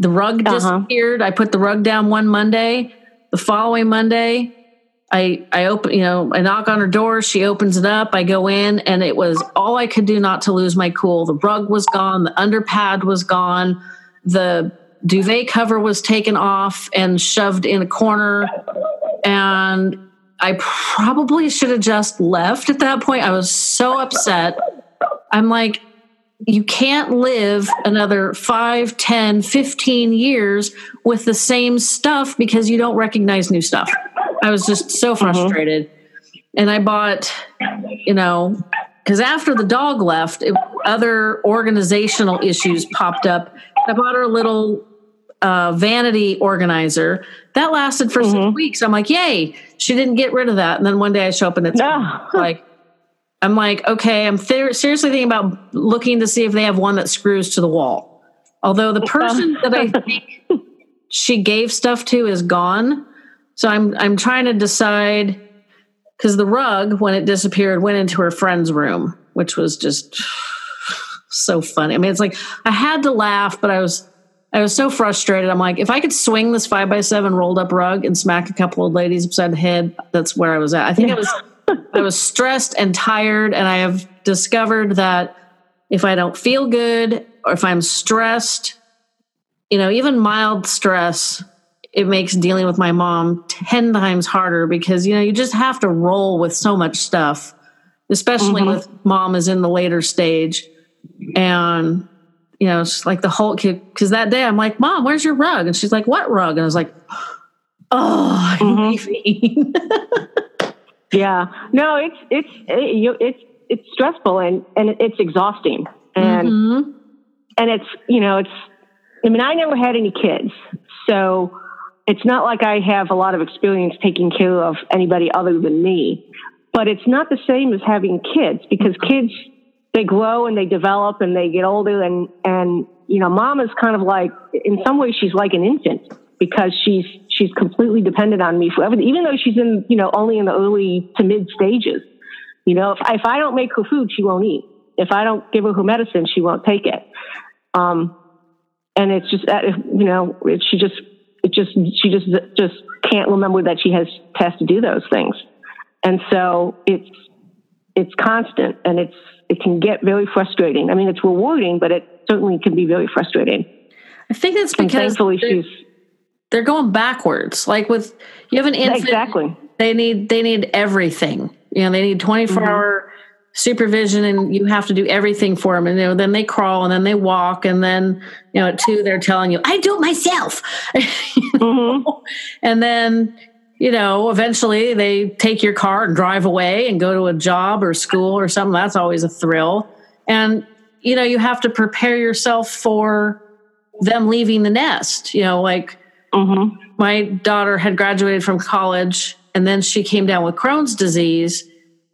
The rug uh-huh. disappeared. I put the rug down one Monday. The following Monday, I I open, you know, I knock on her door. She opens it up. I go in, and it was all I could do not to lose my cool. The rug was gone. The underpad was gone. The duvet cover was taken off and shoved in a corner. And I probably should have just left at that point. I was so upset. I'm like, you can't live another 5 10 15 years with the same stuff because you don't recognize new stuff i was just so mm-hmm. frustrated mm-hmm. and i bought you know because after the dog left it, other organizational issues popped up i bought her a little uh, vanity organizer that lasted for mm-hmm. six weeks i'm like yay she didn't get rid of that and then one day i show up and it's no. like I'm like, okay, I'm th- seriously thinking about looking to see if they have one that screws to the wall. Although the person that I think she gave stuff to is gone. So I'm I'm trying to decide because the rug, when it disappeared, went into her friend's room, which was just so funny. I mean, it's like I had to laugh, but I was I was so frustrated. I'm like, if I could swing this five by seven rolled up rug and smack a couple of ladies upside the head, that's where I was at. I think yeah. it was I was stressed and tired, and I have discovered that if I don't feel good or if I'm stressed, you know, even mild stress, it makes dealing with my mom 10 times harder because, you know, you just have to roll with so much stuff, especially mm-hmm. with mom is in the later stage. And, you know, it's like the whole kid, because that day I'm like, Mom, where's your rug? And she's like, What rug? And I was like, Oh, mm-hmm. Yeah, no, it's it's it, you, it's it's stressful and and it's exhausting. And mm-hmm. and it's you know it's I mean I never had any kids, so it's not like I have a lot of experience taking care of anybody other than me, but it's not the same as having kids because kids, they grow and they develop and they get older and, and, you know, mom is kind of like, in some ways, she's like an infant because she's, she's completely dependent on me for everything, even though she's in, you know, only in the early to mid stages. You know, if, if I don't make her food, she won't eat. If I don't give her her medicine, she won't take it. Um, and it's just that, you know, it, she just, it just, she just, just can't remember that she has, has to do those things. And so it's, it's constant and it's, it can get very frustrating. I mean, it's rewarding, but it certainly can be very frustrating. I think that's And because thankfully they're, she's, they're going backwards. Like with you have an infant, exactly. they need they need everything. You know, they need 24 mm-hmm. hour supervision and you have to do everything for them. And you know, then they crawl and then they walk and then, you know, at two they're telling you, I do it myself. You mm-hmm. know? And then, you know, eventually they take your car and drive away and go to a job or school or something. That's always a thrill. And, you know, you have to prepare yourself for them leaving the nest. You know, like Mm-hmm. my daughter had graduated from college and then she came down with Crohn's disease.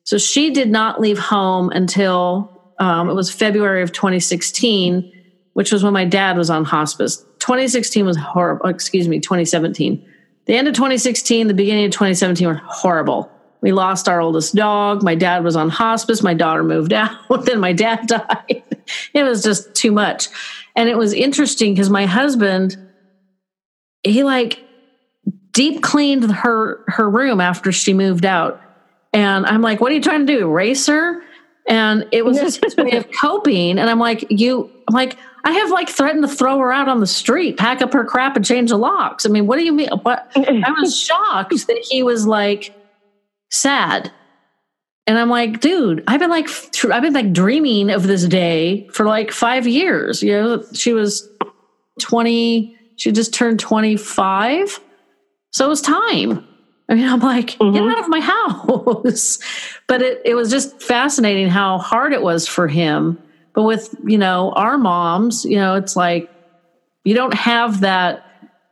So she did not leave home until um, it was February of 2016, which was when my dad was on hospice. 2016 was horrible. Excuse me, 2017. The end of 2016, the beginning of 2017 were horrible. We lost our oldest dog. My dad was on hospice. My daughter moved out. then my dad died. it was just too much. And it was interesting because my husband, he like deep cleaned her her room after she moved out. And i'm like what are you trying to do erase her? And it was just his way of coping. And i'm like you i'm like i have like threatened to throw her out on the street pack up her crap and change the locks. I mean what do you mean? What? I was shocked that he was like sad. And i'm like dude i've been like i've been like dreaming of this day for like five years. You know she was 20 she just turned 25 so it was time. I mean i'm like get mm-hmm. out of my house. But it, it was just fascinating how hard it was for him. But with you know our moms you know it's like you don't have that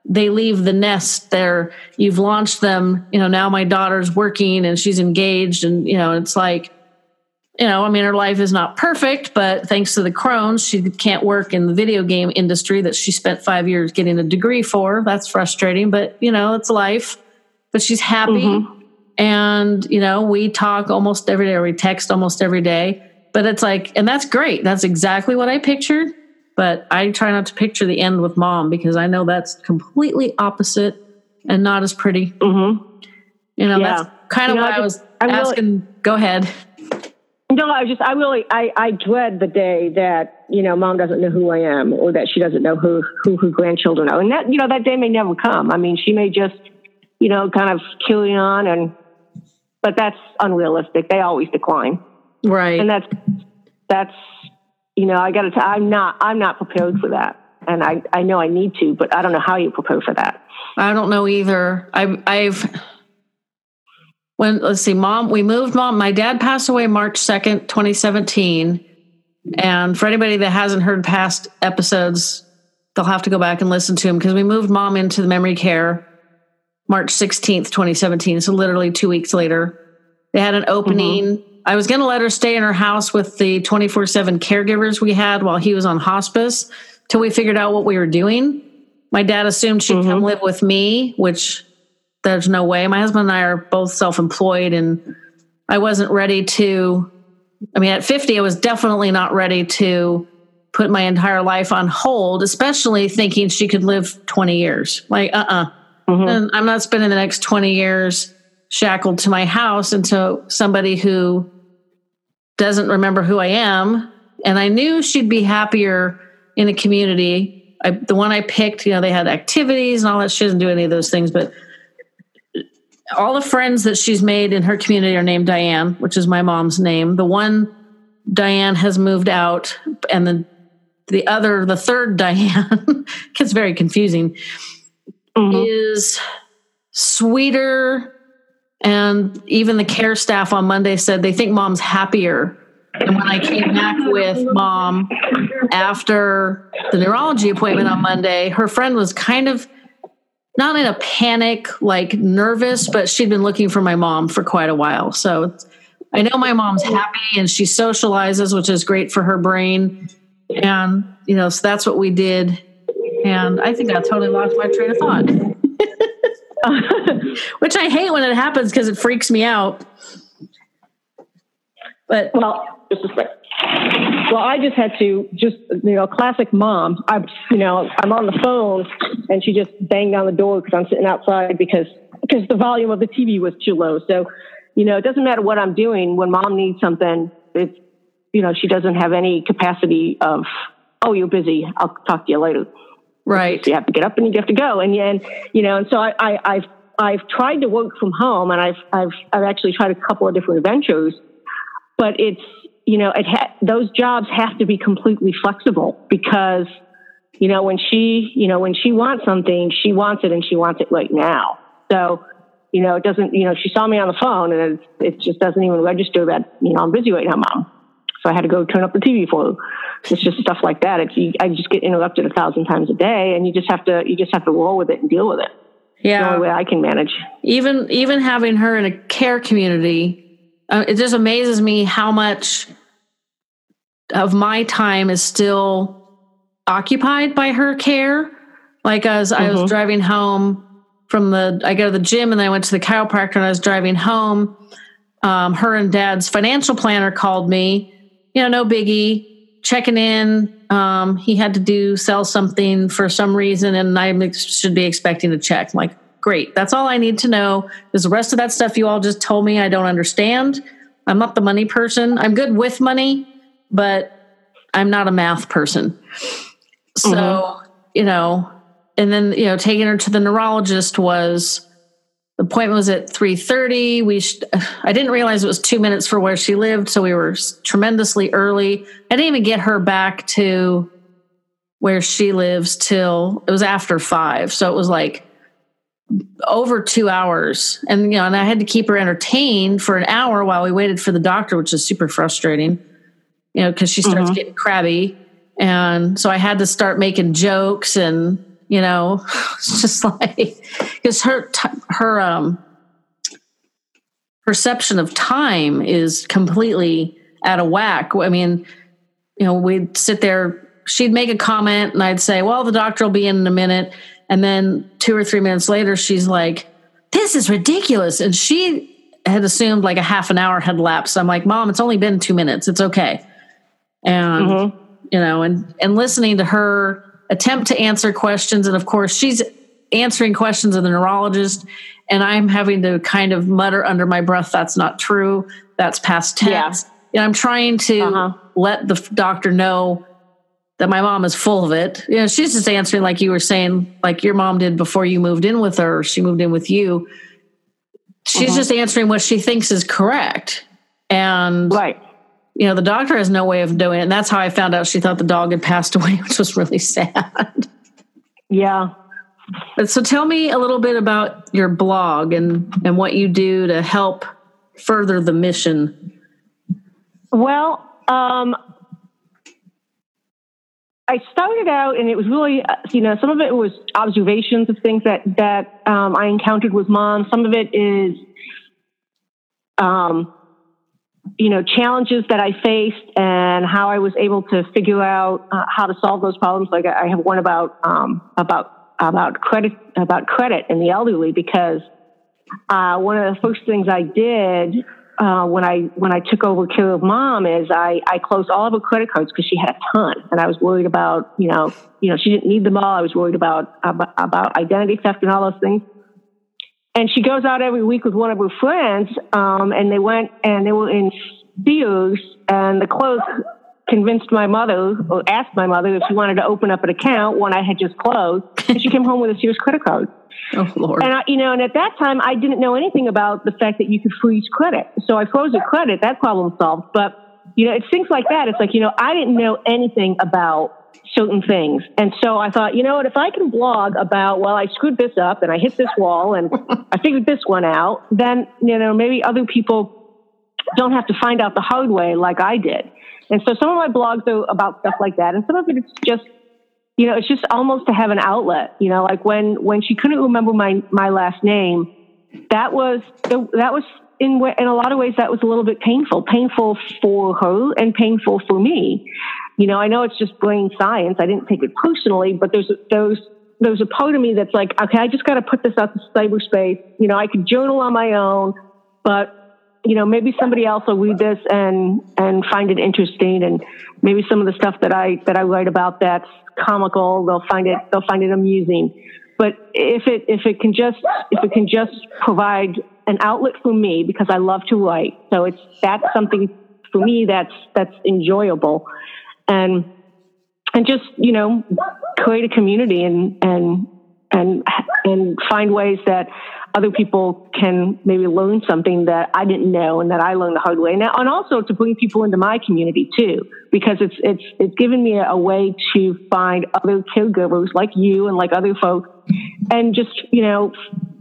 they leave the nest there. You've launched them you know now my daughter's working and she's engaged and you know it's like you know, I mean, her life is not perfect, but thanks to the Crohn's, she can't work in the video game industry that she spent five years getting a degree for. That's frustrating, but you know, it's life. But she's happy. And, you know, we talk almost every day, or we text almost every day. But it's like, and that's great. That's exactly what I pictured. But I try not to picture the end with mom because I know that's completely opposite and not as pretty. Mm-hmm. You know, Yeah. that's kind of You know, what I I was I really- asking. Go ahead. No, I just, I really, I, I dread the day that, you know, mom doesn't know who I am or that she doesn't know who, who her grandchildren are. And that, you know, that day may never come. I mean, she may just, you know, kind of carry on and, but that's unrealistic. They always decline. Right. And that's, that's, you know, I got to tell, I'm not, I'm not prepared for that. And I, I know I need to, but I don't know how you prepare for that. I don't know either. I've, I've, when, let's see, mom, we moved mom. My dad passed away March 2nd, 2017. And for anybody that hasn't heard past episodes, they'll have to go back and listen to them because we moved mom into the memory care March 16th, 2017. So literally two weeks later, they had an opening. Mm-hmm. I was going to let her stay in her house with the 24 7 caregivers we had while he was on hospice till we figured out what we were doing. My dad assumed she'd come mm-hmm. live with me, which there's no way. My husband and I are both self employed, and I wasn't ready to. I mean, at 50, I was definitely not ready to put my entire life on hold, especially thinking she could live 20 years. Like, uh uh And I'm not spending the next 20 years shackled to my house and to somebody who doesn't remember who I am. And I knew she'd be happier in a community. I, the one I picked, you know, they had activities and all that. She doesn't do any of those things, but all the friends that she's made in her community are named Diane, which is my mom's name. The one Diane has moved out, and the the other, the third Diane, gets very confusing, mm-hmm. is sweeter. And even the care staff on Monday said they think mom's happier. And when I came back with mom after the neurology appointment on Monday, her friend was kind of not in a panic, like nervous, but she'd been looking for my mom for quite a while. So I know my mom's happy and she socializes, which is great for her brain. And, you know, so that's what we did. And I think I totally lost my train of thought, which I hate when it happens because it freaks me out. But well, just a second. Well, I just had to just you know, classic mom. I you know I'm on the phone and she just banged on the door because I'm sitting outside because because the volume of the TV was too low. So you know it doesn't matter what I'm doing when mom needs something. It's you know she doesn't have any capacity of oh you're busy. I'll talk to you later. Right. So you have to get up and you have to go and and you know and so I, I I've I've tried to work from home and I've I've I've actually tried a couple of different ventures, but it's you know, it ha- those jobs have to be completely flexible because, you know, when she, you know, when she wants something, she wants it and she wants it right now. So, you know, it doesn't, you know, she saw me on the phone and it, it just doesn't even register that, you know, I'm busy right now, mom. So I had to go turn up the TV for her. It's just stuff like that. It's, you, I just get interrupted a thousand times a day and you just have to, you just have to roll with it and deal with it. Yeah. the only way I can manage. Even, even having her in a care community, uh, it just amazes me how much of my time is still occupied by her care. Like as mm-hmm. I was mm-hmm. driving home from the, I go to the gym and then I went to the chiropractor and I was driving home. Um, her and dad's financial planner called me, you know, no biggie, checking in. Um, he had to do, sell something for some reason and I should be expecting a check. I'm like, great. That's all I need to know. Is the rest of that stuff you all just told me I don't understand. I'm not the money person. I'm good with money, but I'm not a math person. So, mm-hmm. you know, and then, you know, taking her to the neurologist was the appointment was at 3.30 we sh- i didn't realize it was two minutes for where she lived so we were tremendously early i didn't even get her back to where she lives till it was after five so it was like over two hours and you know and i had to keep her entertained for an hour while we waited for the doctor which is super frustrating you know, because she starts mm-hmm. getting crabby. And so I had to start making jokes and, you know, it's just like, because her, her, um, perception of time is completely out of whack. I mean, you know, we'd sit there, she'd make a comment and I'd say, well, the doctor will be in in a minute. And then two or three minutes later, she's like, this is ridiculous. And she had assumed like a half an hour had lapsed. I'm like, mom, it's only been two minutes. It's okay and mm-hmm. you know and and listening to her attempt to answer questions and of course she's answering questions of the neurologist and i'm having to kind of mutter under my breath that's not true that's past tense yeah. and i'm trying to uh-huh. let the doctor know that my mom is full of it you know she's just answering like you were saying like your mom did before you moved in with her she moved in with you she's uh-huh. just answering what she thinks is correct and right you know, the doctor has no way of doing it. And that's how I found out she thought the dog had passed away, which was really sad. Yeah. But so tell me a little bit about your blog and, and what you do to help further the mission. Well, um, I started out, and it was really, uh, you know, some of it was observations of things that that um, I encountered with mom. Some of it is um, you know challenges that I faced and how I was able to figure out uh, how to solve those problems. Like I have one about um, about about credit about credit in the elderly because uh, one of the first things I did uh, when I when I took over care of mom is I I closed all of her credit cards because she had a ton and I was worried about you know you know she didn't need them all. I was worried about about, about identity theft and all those things and she goes out every week with one of her friends, um, and they went and they were in Sears, and the clothes convinced my mother, or asked my mother if she wanted to open up an account when I had just closed, and she came home with a Sears credit card. Oh Lord! And I, you know, and at that time, I didn't know anything about the fact that you could freeze credit, so I froze her credit. That problem solved. But you know, it's things like that. It's like you know, I didn't know anything about certain things. And so I thought, you know what, if I can blog about, well, I screwed this up and I hit this wall and I figured this one out, then, you know, maybe other people don't have to find out the hard way like I did. And so some of my blogs are about stuff like that. And some of it is just, you know, it's just almost to have an outlet. You know, like when when she couldn't remember my my last name, that was that was in in a lot of ways that was a little bit painful, painful for her and painful for me. You know, I know it's just brain science. I didn't take it personally, but there's those there's a part of me that's like, okay, I just got to put this out to cyberspace. You know, I could journal on my own, but you know, maybe somebody else will read this and and find it interesting, and maybe some of the stuff that I that I write about that's comical, they'll find it they'll find it amusing. But if it if it can just if it can just provide an outlet for me because I love to write, so it's that's something for me that's that's enjoyable, and and just you know create a community and and and and find ways that other people can maybe learn something that I didn't know and that I learned the hard way. Now, and also to bring people into my community too, because it's it's it's given me a, way to find other caregivers like you and like other folks, and just you know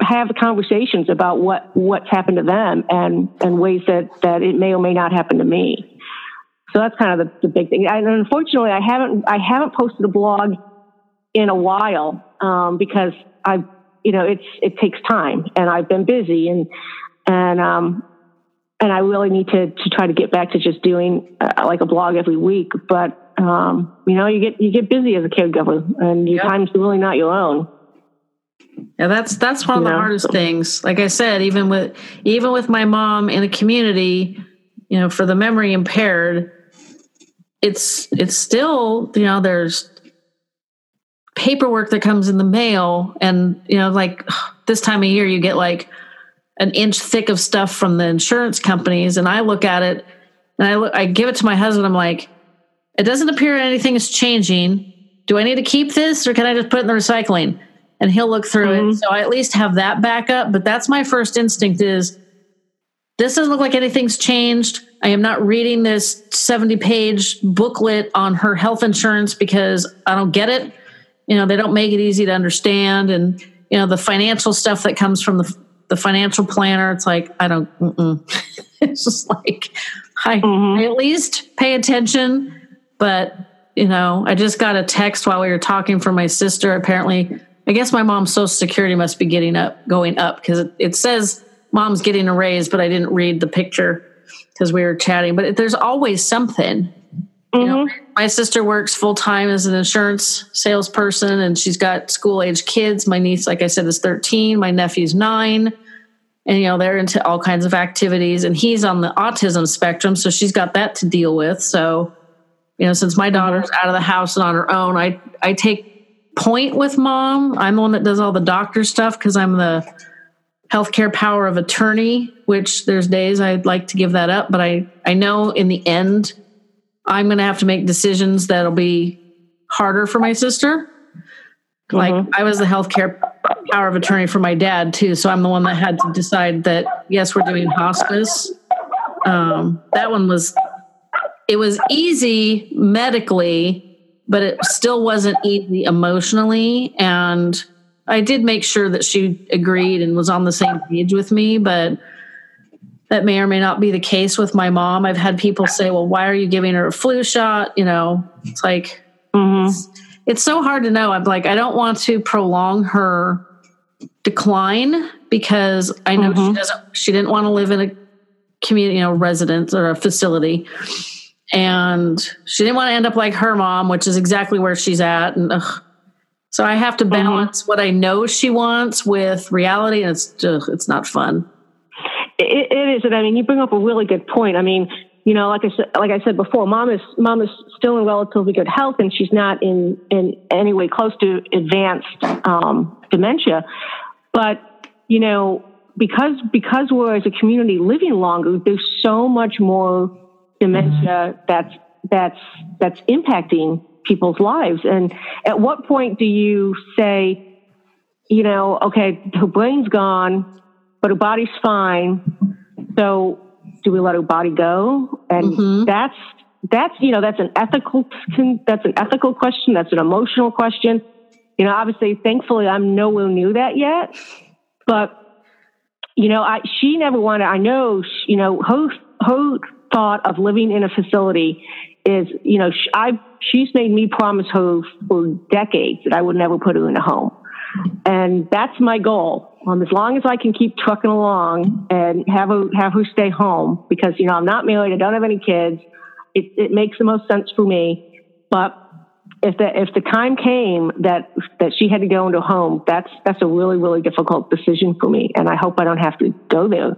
have conversations about what what's happened to them and and ways that that it may or may not happen to me. So that's kind of the, the big thing. And unfortunately, I haven't I haven't posted a blog in a while um, because I've you know it's it takes time and I've been busy and and um, and I really need to to try to get back to just doing uh, like a blog every week. But um, you know you get you get busy as a caregiver and your yep. time's really not your own. Yeah, that's that's one of the hardest things. Like I said, even with even with my mom in the community, you know, for the memory impaired, it's it's still you know there's paperwork that comes in the mail and you know like this time of year you get like an inch thick of stuff from the insurance companies and i look at it and i look i give it to my husband. I'm like it doesn't appear anything is changing. Do i need to keep this or can i just put it in the recycling? And he'll look through mm-hmm. it so i at least have that backup but that's my first instinct is this doesn't look like anything's changed. I am not reading this 70 page booklet on her health insurance because i don't get it you know they don't make it easy to understand. And you know the financial stuff that comes from the the financial planner it's like i don't it's just like I, mm-hmm. I at least pay attention but you know i just got a text while we were talking from my sister. Apparently i guess my mom's social security must be getting up going up because it, it says mom's getting a raise but i didn't read the picture because we were chatting. But there's always something Mm-hmm. You know, mm-hmm. my sister works full time as an insurance salesperson, and she's got school age kids. My niece, like I said, is thirteen. My nephew's nine, and you know they're into all kinds of activities. And he's on the autism spectrum, so she's got that to deal with. So, you know, since my mm-hmm. daughter's out of the house and on her own, I I take point with mom. I'm the one that does all the doctor stuff because I'm the healthcare power of attorney. Which there's days I'd like to give that up, but I I know in the end I'm going to have to make decisions that'll be harder for my sister. Mm-hmm. Like I was the healthcare power of attorney for my dad too, so I'm the one that had to decide that yes, we're doing hospice. Um, that one was it was easy medically, but it still wasn't easy emotionally. And I did make sure that she agreed and was on the same page with me, but that may or may not be the case with my mom. I've had people say, well, why are you giving her a flu shot? You know, it's like, mm-hmm. it's, it's, so hard to know. I'm like, I don't want to prolong her decline because I know mm-hmm. she doesn't, she didn't want to live in a community, you know, residence or a facility. And she didn't want to end up like her mom, which is exactly where she's at. And ugh. so I have to mm-hmm. balance mm-hmm. what I know she wants with reality. And it's, ugh, it's not fun. It, it is, and I mean, you bring up a really good point. I mean, you know, like I said, like I said before, mom is mom is still in relatively good health, and she's not in in any way close to advanced um, dementia. But you know, because because we're as a community living longer, there's so much more dementia that's that's that's impacting people's lives. And at what point do you say, you know, okay, her brain's gone, but her body's fine. So do we let her body go? And mm-hmm. that's that's you know that's an ethical that's an ethical question. That's an emotional question. You know, obviously, thankfully, I'm nowhere near that yet. But you know, I she never wanted. I know, she, you know, her her thought of living in a facility is, you know, I she's made me promise her for decades that I would never put her in a home, and that's my goal. Um, as long as I can keep trucking along and have have her stay home, because you know I'm not married, I don't have any kids. It, it makes the most sense for me. But if the if the time came that that she had to go into a home, that's that's a really really difficult decision for me, and I hope I don't have to go there.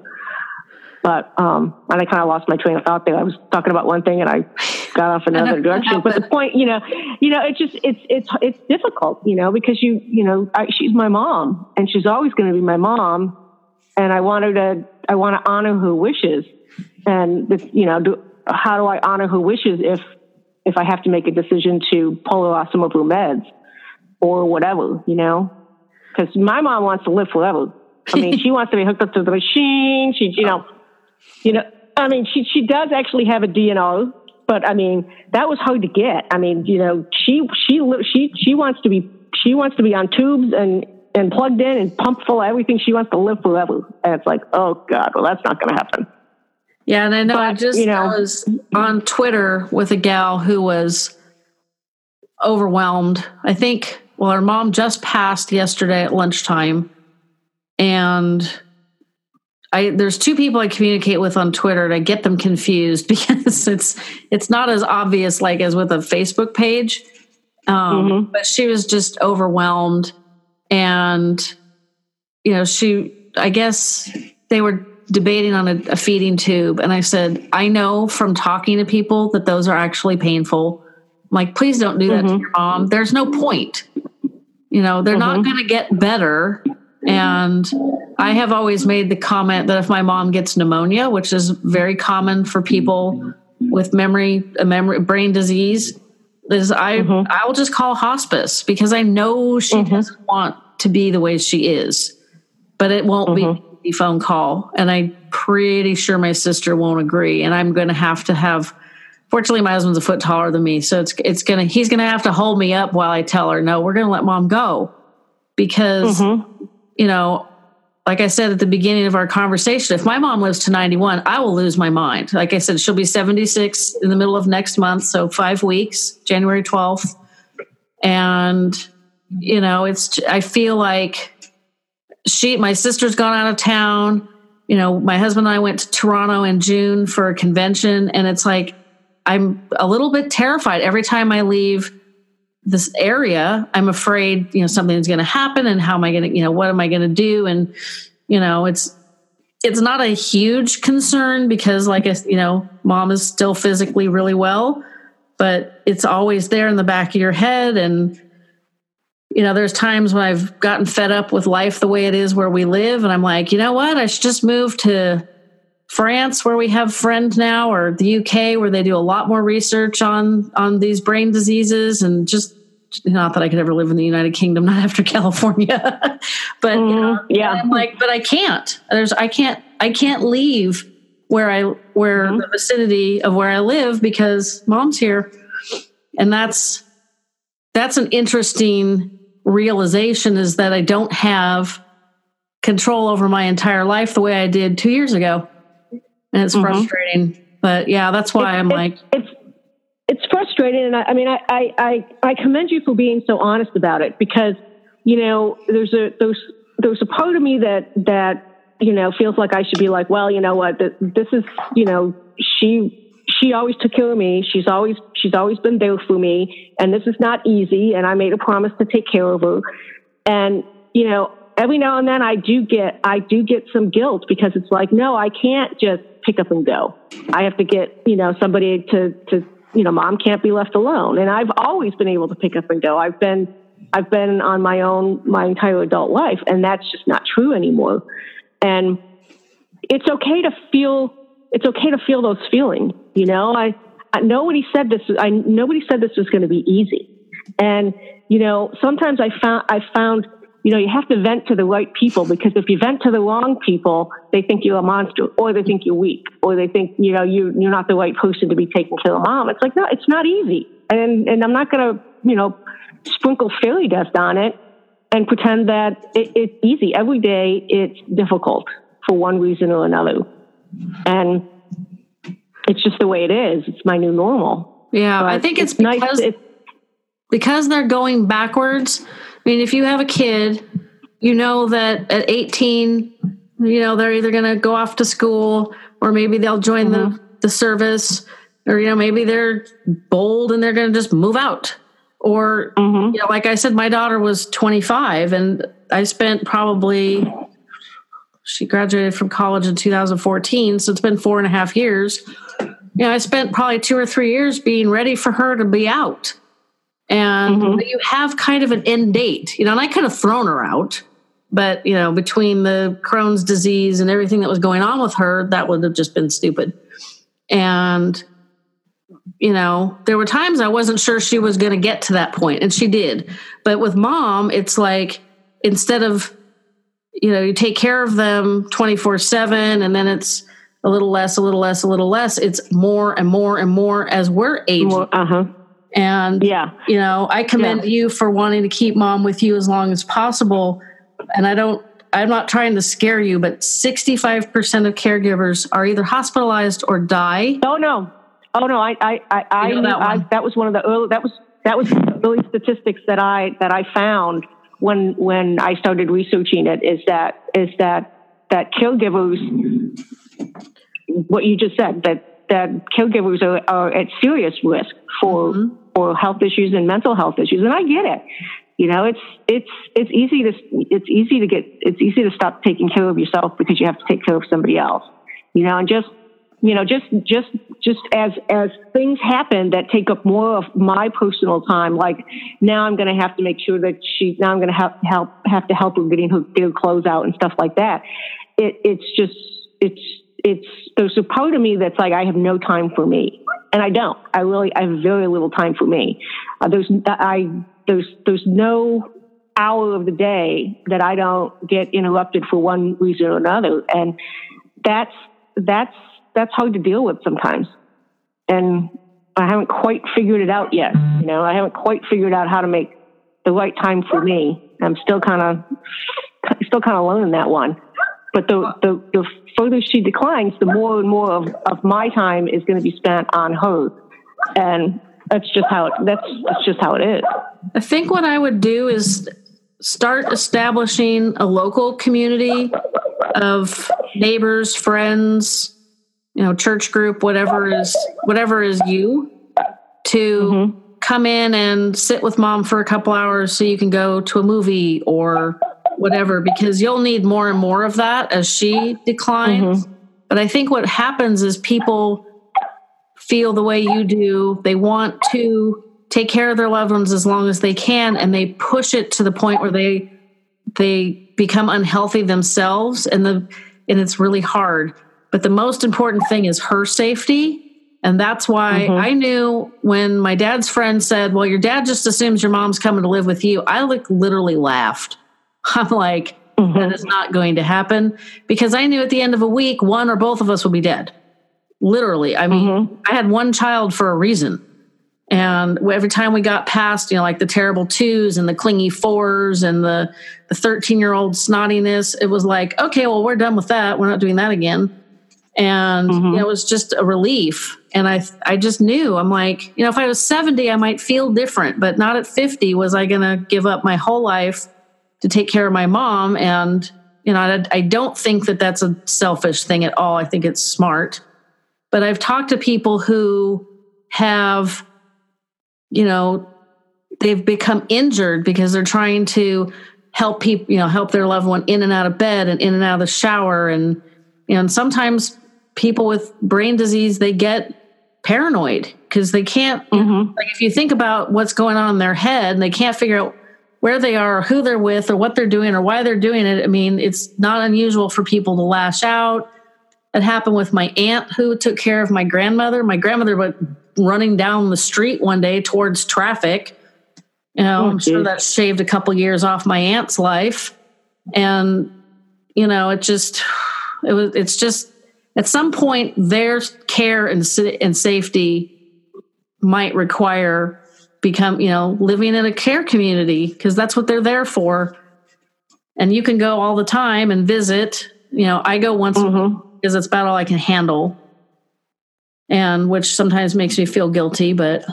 But um, and I kind of lost my train of thought there. I was talking about one thing and I got off another direction. But the point, you know, you know, it's just it's it's it's difficult, you know, because you you know I, she's my mom and she's always going to be my mom, and I want her to I want to honor her wishes, and this, you know, do, how do I honor her wishes if if I have to make a decision to pull her off some of her meds or whatever, you know? Because my mom wants to live forever. I mean, she wants to be hooked up to the machine. She, you know, you know, I mean, she she does actually have a DNR, but I mean, that was hard to get. I mean, you know, she she she she wants to be she wants to be on tubes and and plugged in and pumped full of everything. She wants to live forever, and it's like, oh god, well, that's not going to happen. Yeah, and I know but, I just you know, was on Twitter with a gal who was overwhelmed. I think well, her mom just passed yesterday at lunchtime, and I there's two people I communicate with on Twitter and I get them confused because it's it's not as obvious like as with a Facebook page. Um, mm-hmm. but she was just overwhelmed and you know she I guess they were debating on a, a feeding tube and I said I know from talking to people that those are actually painful. I'm like please don't do that mm-hmm. to your mom. There's no point. You know, they're mm-hmm. not going to get better and I have always made the comment that if my mom gets pneumonia, which is very common for people with memory, a memory brain disease, is I mm-hmm. I will just call hospice because I know she mm-hmm. doesn't want to be the way she is, but it won't mm-hmm. be a phone call, and I'm pretty sure my sister won't agree, and I'm going to have to have. Fortunately, my husband's a foot taller than me, so it's it's gonna he's gonna have to hold me up while I tell her no, we're gonna let mom go because mm-hmm you know, like I said at the beginning of our conversation, if my mom lives to 91, I will lose my mind. Like I said, she'll be 76 in the middle of next month, so five weeks, January 12th. And, you know, it's, I feel like she, my sister's gone out of town. You know, my husband and I went to Toronto in June for a convention, and it's like, I'm a little bit terrified every time I leave this area i'm afraid you know something's going to happen and how am i going to you know what am i going to do? And you know it's it's not a huge concern because like I, you know mom is still physically really well but it's always there in the back of your head. And you know there's times when i've gotten fed up with life the way it is where we live and i'm like you know what? I should just move to France, where we have friends now, or the UK, where they do a lot more research on on these brain diseases, and just not that I could ever live in the United Kingdom, not after California, but mm, you know, yeah, I'm like, but I can't. There's, I can't, I can't leave where I where mm-hmm. the vicinity of where I live because mom's here, and that's that's an interesting realization is that I don't have control over my entire life the way I did two years ago and it's mm-hmm. frustrating. But yeah, that's why I'm like, it's it's frustrating, and I, I mean, I, I I commend you for being so honest about it because you know there's a there's there's a part of me that that you know feels like I should be like, well, you know what, this is you know she she always took care of me. She's always she's always been there for me, and this is not easy. And I made a promise to take care of her, and you know every now and then I do get I do get some guilt because it's like, no, I can't just pick up and go. I have to get, you know, somebody to, to, you know, mom can't be left alone. And I've always been able to pick up and go. I've been, I've been on my own my entire adult life, and that's just not true anymore. And it's okay to feel, it's okay to feel those feelings. You know, I, I nobody said this. I nobody said this was going to be easy. And you know, sometimes I found I found you know, you have to vent to the right people because if you vent to the wrong people, they think you're a monster or they think you're weak or they think, you know, you, you're not the right person to be taking care of mom. It's like, no, it's not easy. And, and I'm not going to, you know, sprinkle fairy dust on it and pretend that it, it's easy. Every day it's difficult for one reason or another. And it's just the way it is. It's my new normal. Yeah, I think it's, nice. because It's, because they're going backwards. I mean, if you have a kid, you know that at 18, you know, they're either going to go off to school or maybe they'll join the, the service or, you know, maybe they're bold and they're going to just move out. Or, Mhm. you know, like I said, my daughter was 25 and I spent probably, she graduated from college in 2014. So it's been four and a half years. You know, I spent probably two or three years being ready for her to be out and Mhm. you have kind of an end date, you know, and I could have thrown her out, but you know, between the Crohn's disease and everything that was going on with her, that would have just been stupid. And you know, there were times I wasn't sure she was going to get to that point, and she did. But with mom, it's like instead of you know, you take care of them 24 7, and then it's a little less, a little less, a little less. It's more and more and more as we're aging. uh huh. And Yeah. you know, I commend you for wanting to keep mom with you as long as possible. And I don't, I'm not trying to scare you, but 65% of caregivers are either hospitalized or die. Oh no. Oh no. I I I, I, you know that, I that was one of the early that was that was the early statistics that I that I found when when I started researching it is that is that that caregivers what you just said that that caregivers are, are at serious risk for Mhm. For health issues and mental health issues and I get it. You know it's it's it's easy to it's easy to get it's easy to stop taking care of yourself because you have to take care of somebody else. You know and just you know just just just as as things happen that take up more of my personal time like now i'm going to have to make sure that she now i'm going to have help have to help her getting her, her clothes out and stuff like that. It it's just it's it's there's a part of me that's like i have no time for me and i don't. I really i have very little time for me. Uh, there's i there's there's no hour of the day that i don't get interrupted for one reason or another. And that's that's that's hard to deal with sometimes. And i haven't quite figured it out yet you know. I haven't quite figured out how to make the right time for me. I'm still kind of still kind of learning that one but the, the the further she declines the more and more of, of my time is going to be spent on her. And that's just how it that's that's just how it is. I think what I would do is start establishing a local community of neighbors, friends, you know, church group, whatever is whatever is you to mm-hmm. come in and sit with mom for a couple hours so you can go to a movie or whatever because you'll need more and more of that as she declines. Mm-hmm. But I think what happens is people feel the way you do. They want to take care of their loved ones as long as they can and they push it to the point where they they become unhealthy themselves and the and it's really hard. But the most important thing is her safety. And that's why mm-hmm. I knew when my dad's friend said, Well, your dad just assumes your mom's coming to live with you. I like literally laughed. I'm like, mm-hmm. that is not going to happen because I knew at the end of a week, one or both of us will be dead. Literally. I mean, mm-hmm. I had one child for a reason. And every time we got past, you know, like the terrible twos and the clingy fours and the the 13 year old snottiness, it was like, okay, well, we're done with that. We're not doing that again. And you mm-hmm. know, it was just a relief. And I I just knew I'm like, you know, if I was 70, I might feel different, but not at 50. Was I gonna give up my whole life to take care of my mom? And you know, I, I don't think that that's a selfish thing at all. I think it's smart. But I've talked to people who have you know they've become injured because they're trying to help people you know help their loved one in and out of bed and in and out of the shower and you know and sometimes people with brain disease they get paranoid because they can't mm-hmm. like if you think about what's going on in their head and they can't figure out where they are or who they're with or what they're doing or why they're doing it. I mean it's not unusual for people to lash out. It happened with my aunt who took care of my grandmother. My grandmother went running down the street one day towards traffic. You know Oh, i'm sure that shaved a couple years off my aunt's life. And you know it just it was it's just at some point their care and, and safety might require become you know living in a care community because that's what they're there for and you can go all the time and visit you know i go once week mm-hmm. because it's about all i can handle and which sometimes makes me feel guilty, but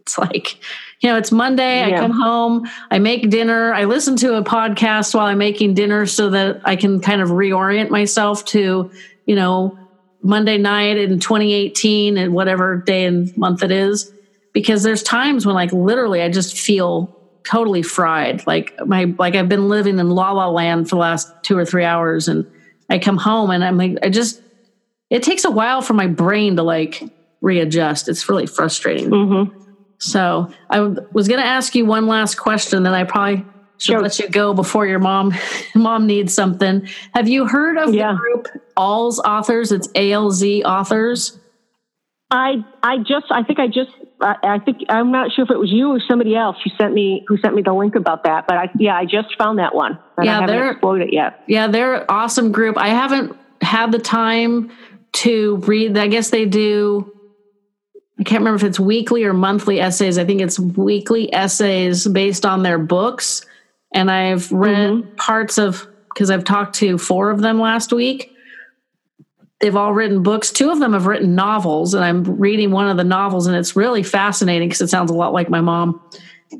it's like, you know, it's Monday. I come home, I make dinner, I listen to a podcast while I'm making dinner so that I can kind of reorient myself to, you know, Monday night in 2018 and whatever day and month it is. Because there's times when, like, literally, I just feel totally fried. Like my, like I've been living in La La Land for the last two or three hours, and I come home and I'm like, I just, it takes a while for my brain to like readjust. It's really frustrating. Mm-hmm. So I w- was going to ask you one last question, then I probably should Sure. let you go before your mom mom needs something. Have you heard of Yeah. the group AlzAuthors? It's ALZ Authors. I I just I think I just I, I think I'm not sure if it was you or somebody else who sent me who sent me the link about that, but I yeah I just found that one. Yeah, I they're- explored it yet. Yeah, they're an awesome group. I haven't had the time to read. I guess they do. I can't remember if it's weekly or monthly essays. I think it's weekly essays based on their books. And I've read mm-hmm. parts of because I've talked to four of them last week. They've all written books. Two of them have written novels, and I'm reading one of the novels, and it's really fascinating because it sounds a lot like my mom.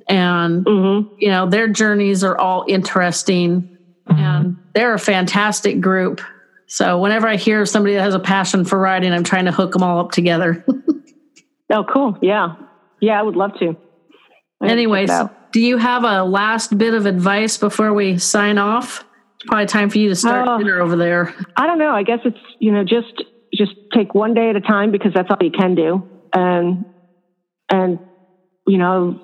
And Mm-hmm. you know their journeys are all interesting and they're a fantastic group so whenever i hear somebody that has a passion for writing i'm trying to hook them all up together Oh, cool. Yeah, yeah, I would love to. I gotta check anyways do you have a last bit of advice before we sign off probably time for you to start Oh. dinner over there I don't know. I guess it's you know just just take one day at a time because that's all you can do, and and you know,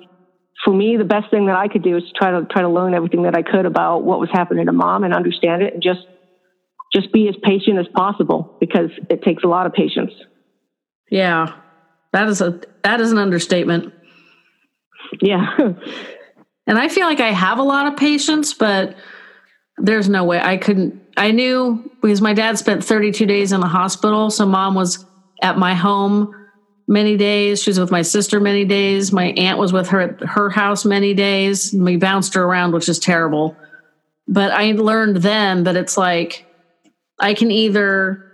for me, the best thing that I could do is try to try to learn everything that I could about what was happening to mom and understand it, and just just be as patient as possible because it takes a lot of patience. yeah that is a that is an understatement Yeah, And I feel like I have a lot of patience, but there's no way I couldn't. I knew because my dad spent 32 days in the hospital. So mom was at my home many days. She was with my sister many days. My aunt was with her at her house many days. We bounced her around, which is terrible. But I learned then that it's like I can either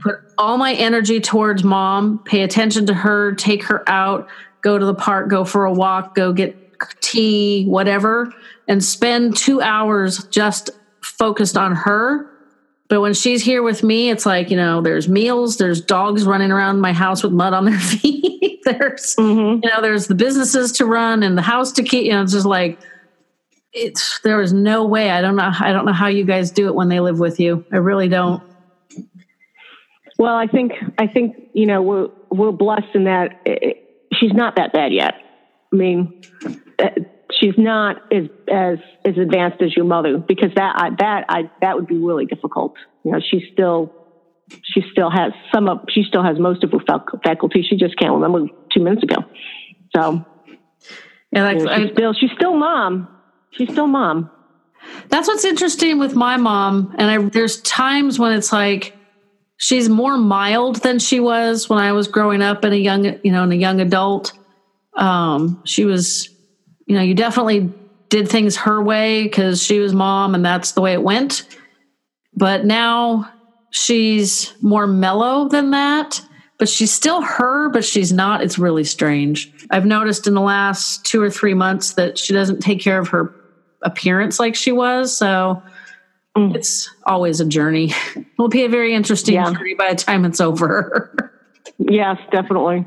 put all my energy towards mom, pay attention to her, take her out, go to the park, go for a walk, go get tea, whatever, and spend two hours just focused on her. But when she's here with me, it's like, you know, there's meals, there's dogs running around my house with mud on their feet. there's, hmm you know, there's the businesses to run and the house to keep, you know, it's just like, it's, there is no way. I don't know. I don't know how you guys do it when they live with you. I really don't. Well, I think I think you know we're we're blessed in that eh, she's not that bad yet. I mean, eh, she's not as as as advanced as your mother because that I, that I that would be really difficult. You know, she's still she still has some of she still has most of her fac- faculty. She just can't remember two minutes ago. So And I, you know, she's I, still she's still mom. She's still mom. That's what's interesting with my mom. And I, there's times when it's like she's more mild than she was when I was growing up and a young, you know, and a young adult. Um, she was, you know, you definitely did things her way because she was mom and that's the way it went. But now she's more mellow than that. But she's still her, but she's not. It's really strange. I've noticed in the last two or three months that she doesn't take care of her appearance like she was. So Mm. it's always a journey. It'll be a very interesting Yeah. journey by the time it's over. Yes, definitely.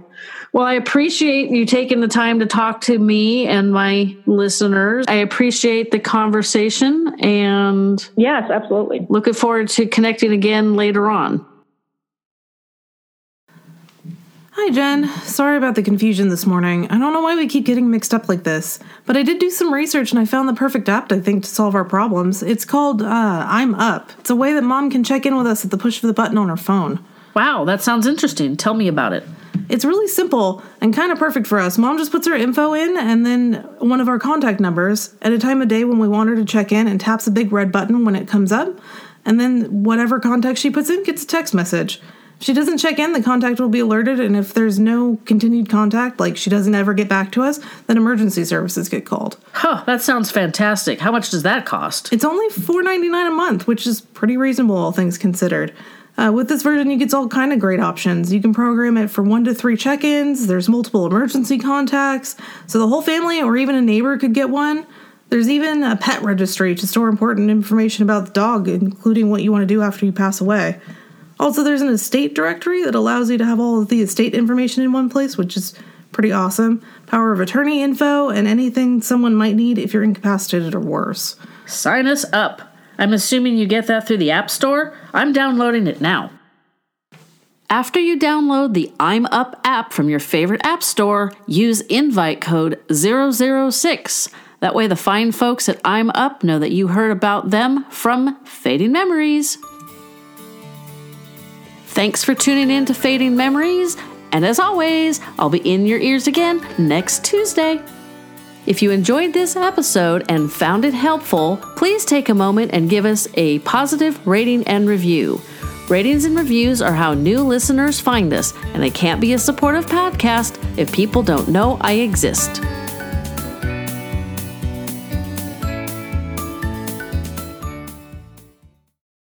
well, I appreciate you taking the time to talk to me and my listeners. I appreciate the conversation and Yes, absolutely. looking forward to connecting again later on. Hi, Jen. Sorry about the confusion this morning. I don't know why we keep getting mixed up like this, but I did do some research and I found the perfect app, I think, to solve our problems. It's called uh, I'm Up. It's a way that mom can check in with us at the push of the button on her phone. Wow, that sounds interesting. Tell me about it. It's really simple and kind of perfect for us. Mom just puts her info in and then one of our contact numbers at a time of day when we want her to check in and taps a big red button when it comes up. And then whatever contact she puts in gets a text message. If she doesn't check in, the contact will be alerted. And if there's no continued contact, like she doesn't ever get back to us, then emergency services get called. Huh, that sounds fantastic. How much does that cost? It's only $4.99 a month, which is pretty reasonable, all things considered. Uh, with this version, you get all kind of great options. You can program it for one to three check-ins. There's multiple emergency contacts, so the whole family or even a neighbor could get one. There's even a pet registry to store important information about the dog, including what you want to do after you pass away. Also, there's an estate directory that allows you to have all of the estate information in one place, which is pretty awesome. Power of attorney info and anything someone might need if you're incapacitated or worse. Sign us up. I'm assuming you get that through the App Store. I'm downloading it now. After you download the I'm Up app from your favorite app store, use invite code 006. That way, the fine folks at I'm Up know that you heard about them from Fading Memories. Thanks for tuning in to Fading Memories, and as always, I'll be in your ears again next Tuesday. If you enjoyed this episode and found it helpful, please take a moment and give us a positive rating and review. Ratings and reviews are how new listeners find us, and I can't be a supportive podcast if people don't know I exist.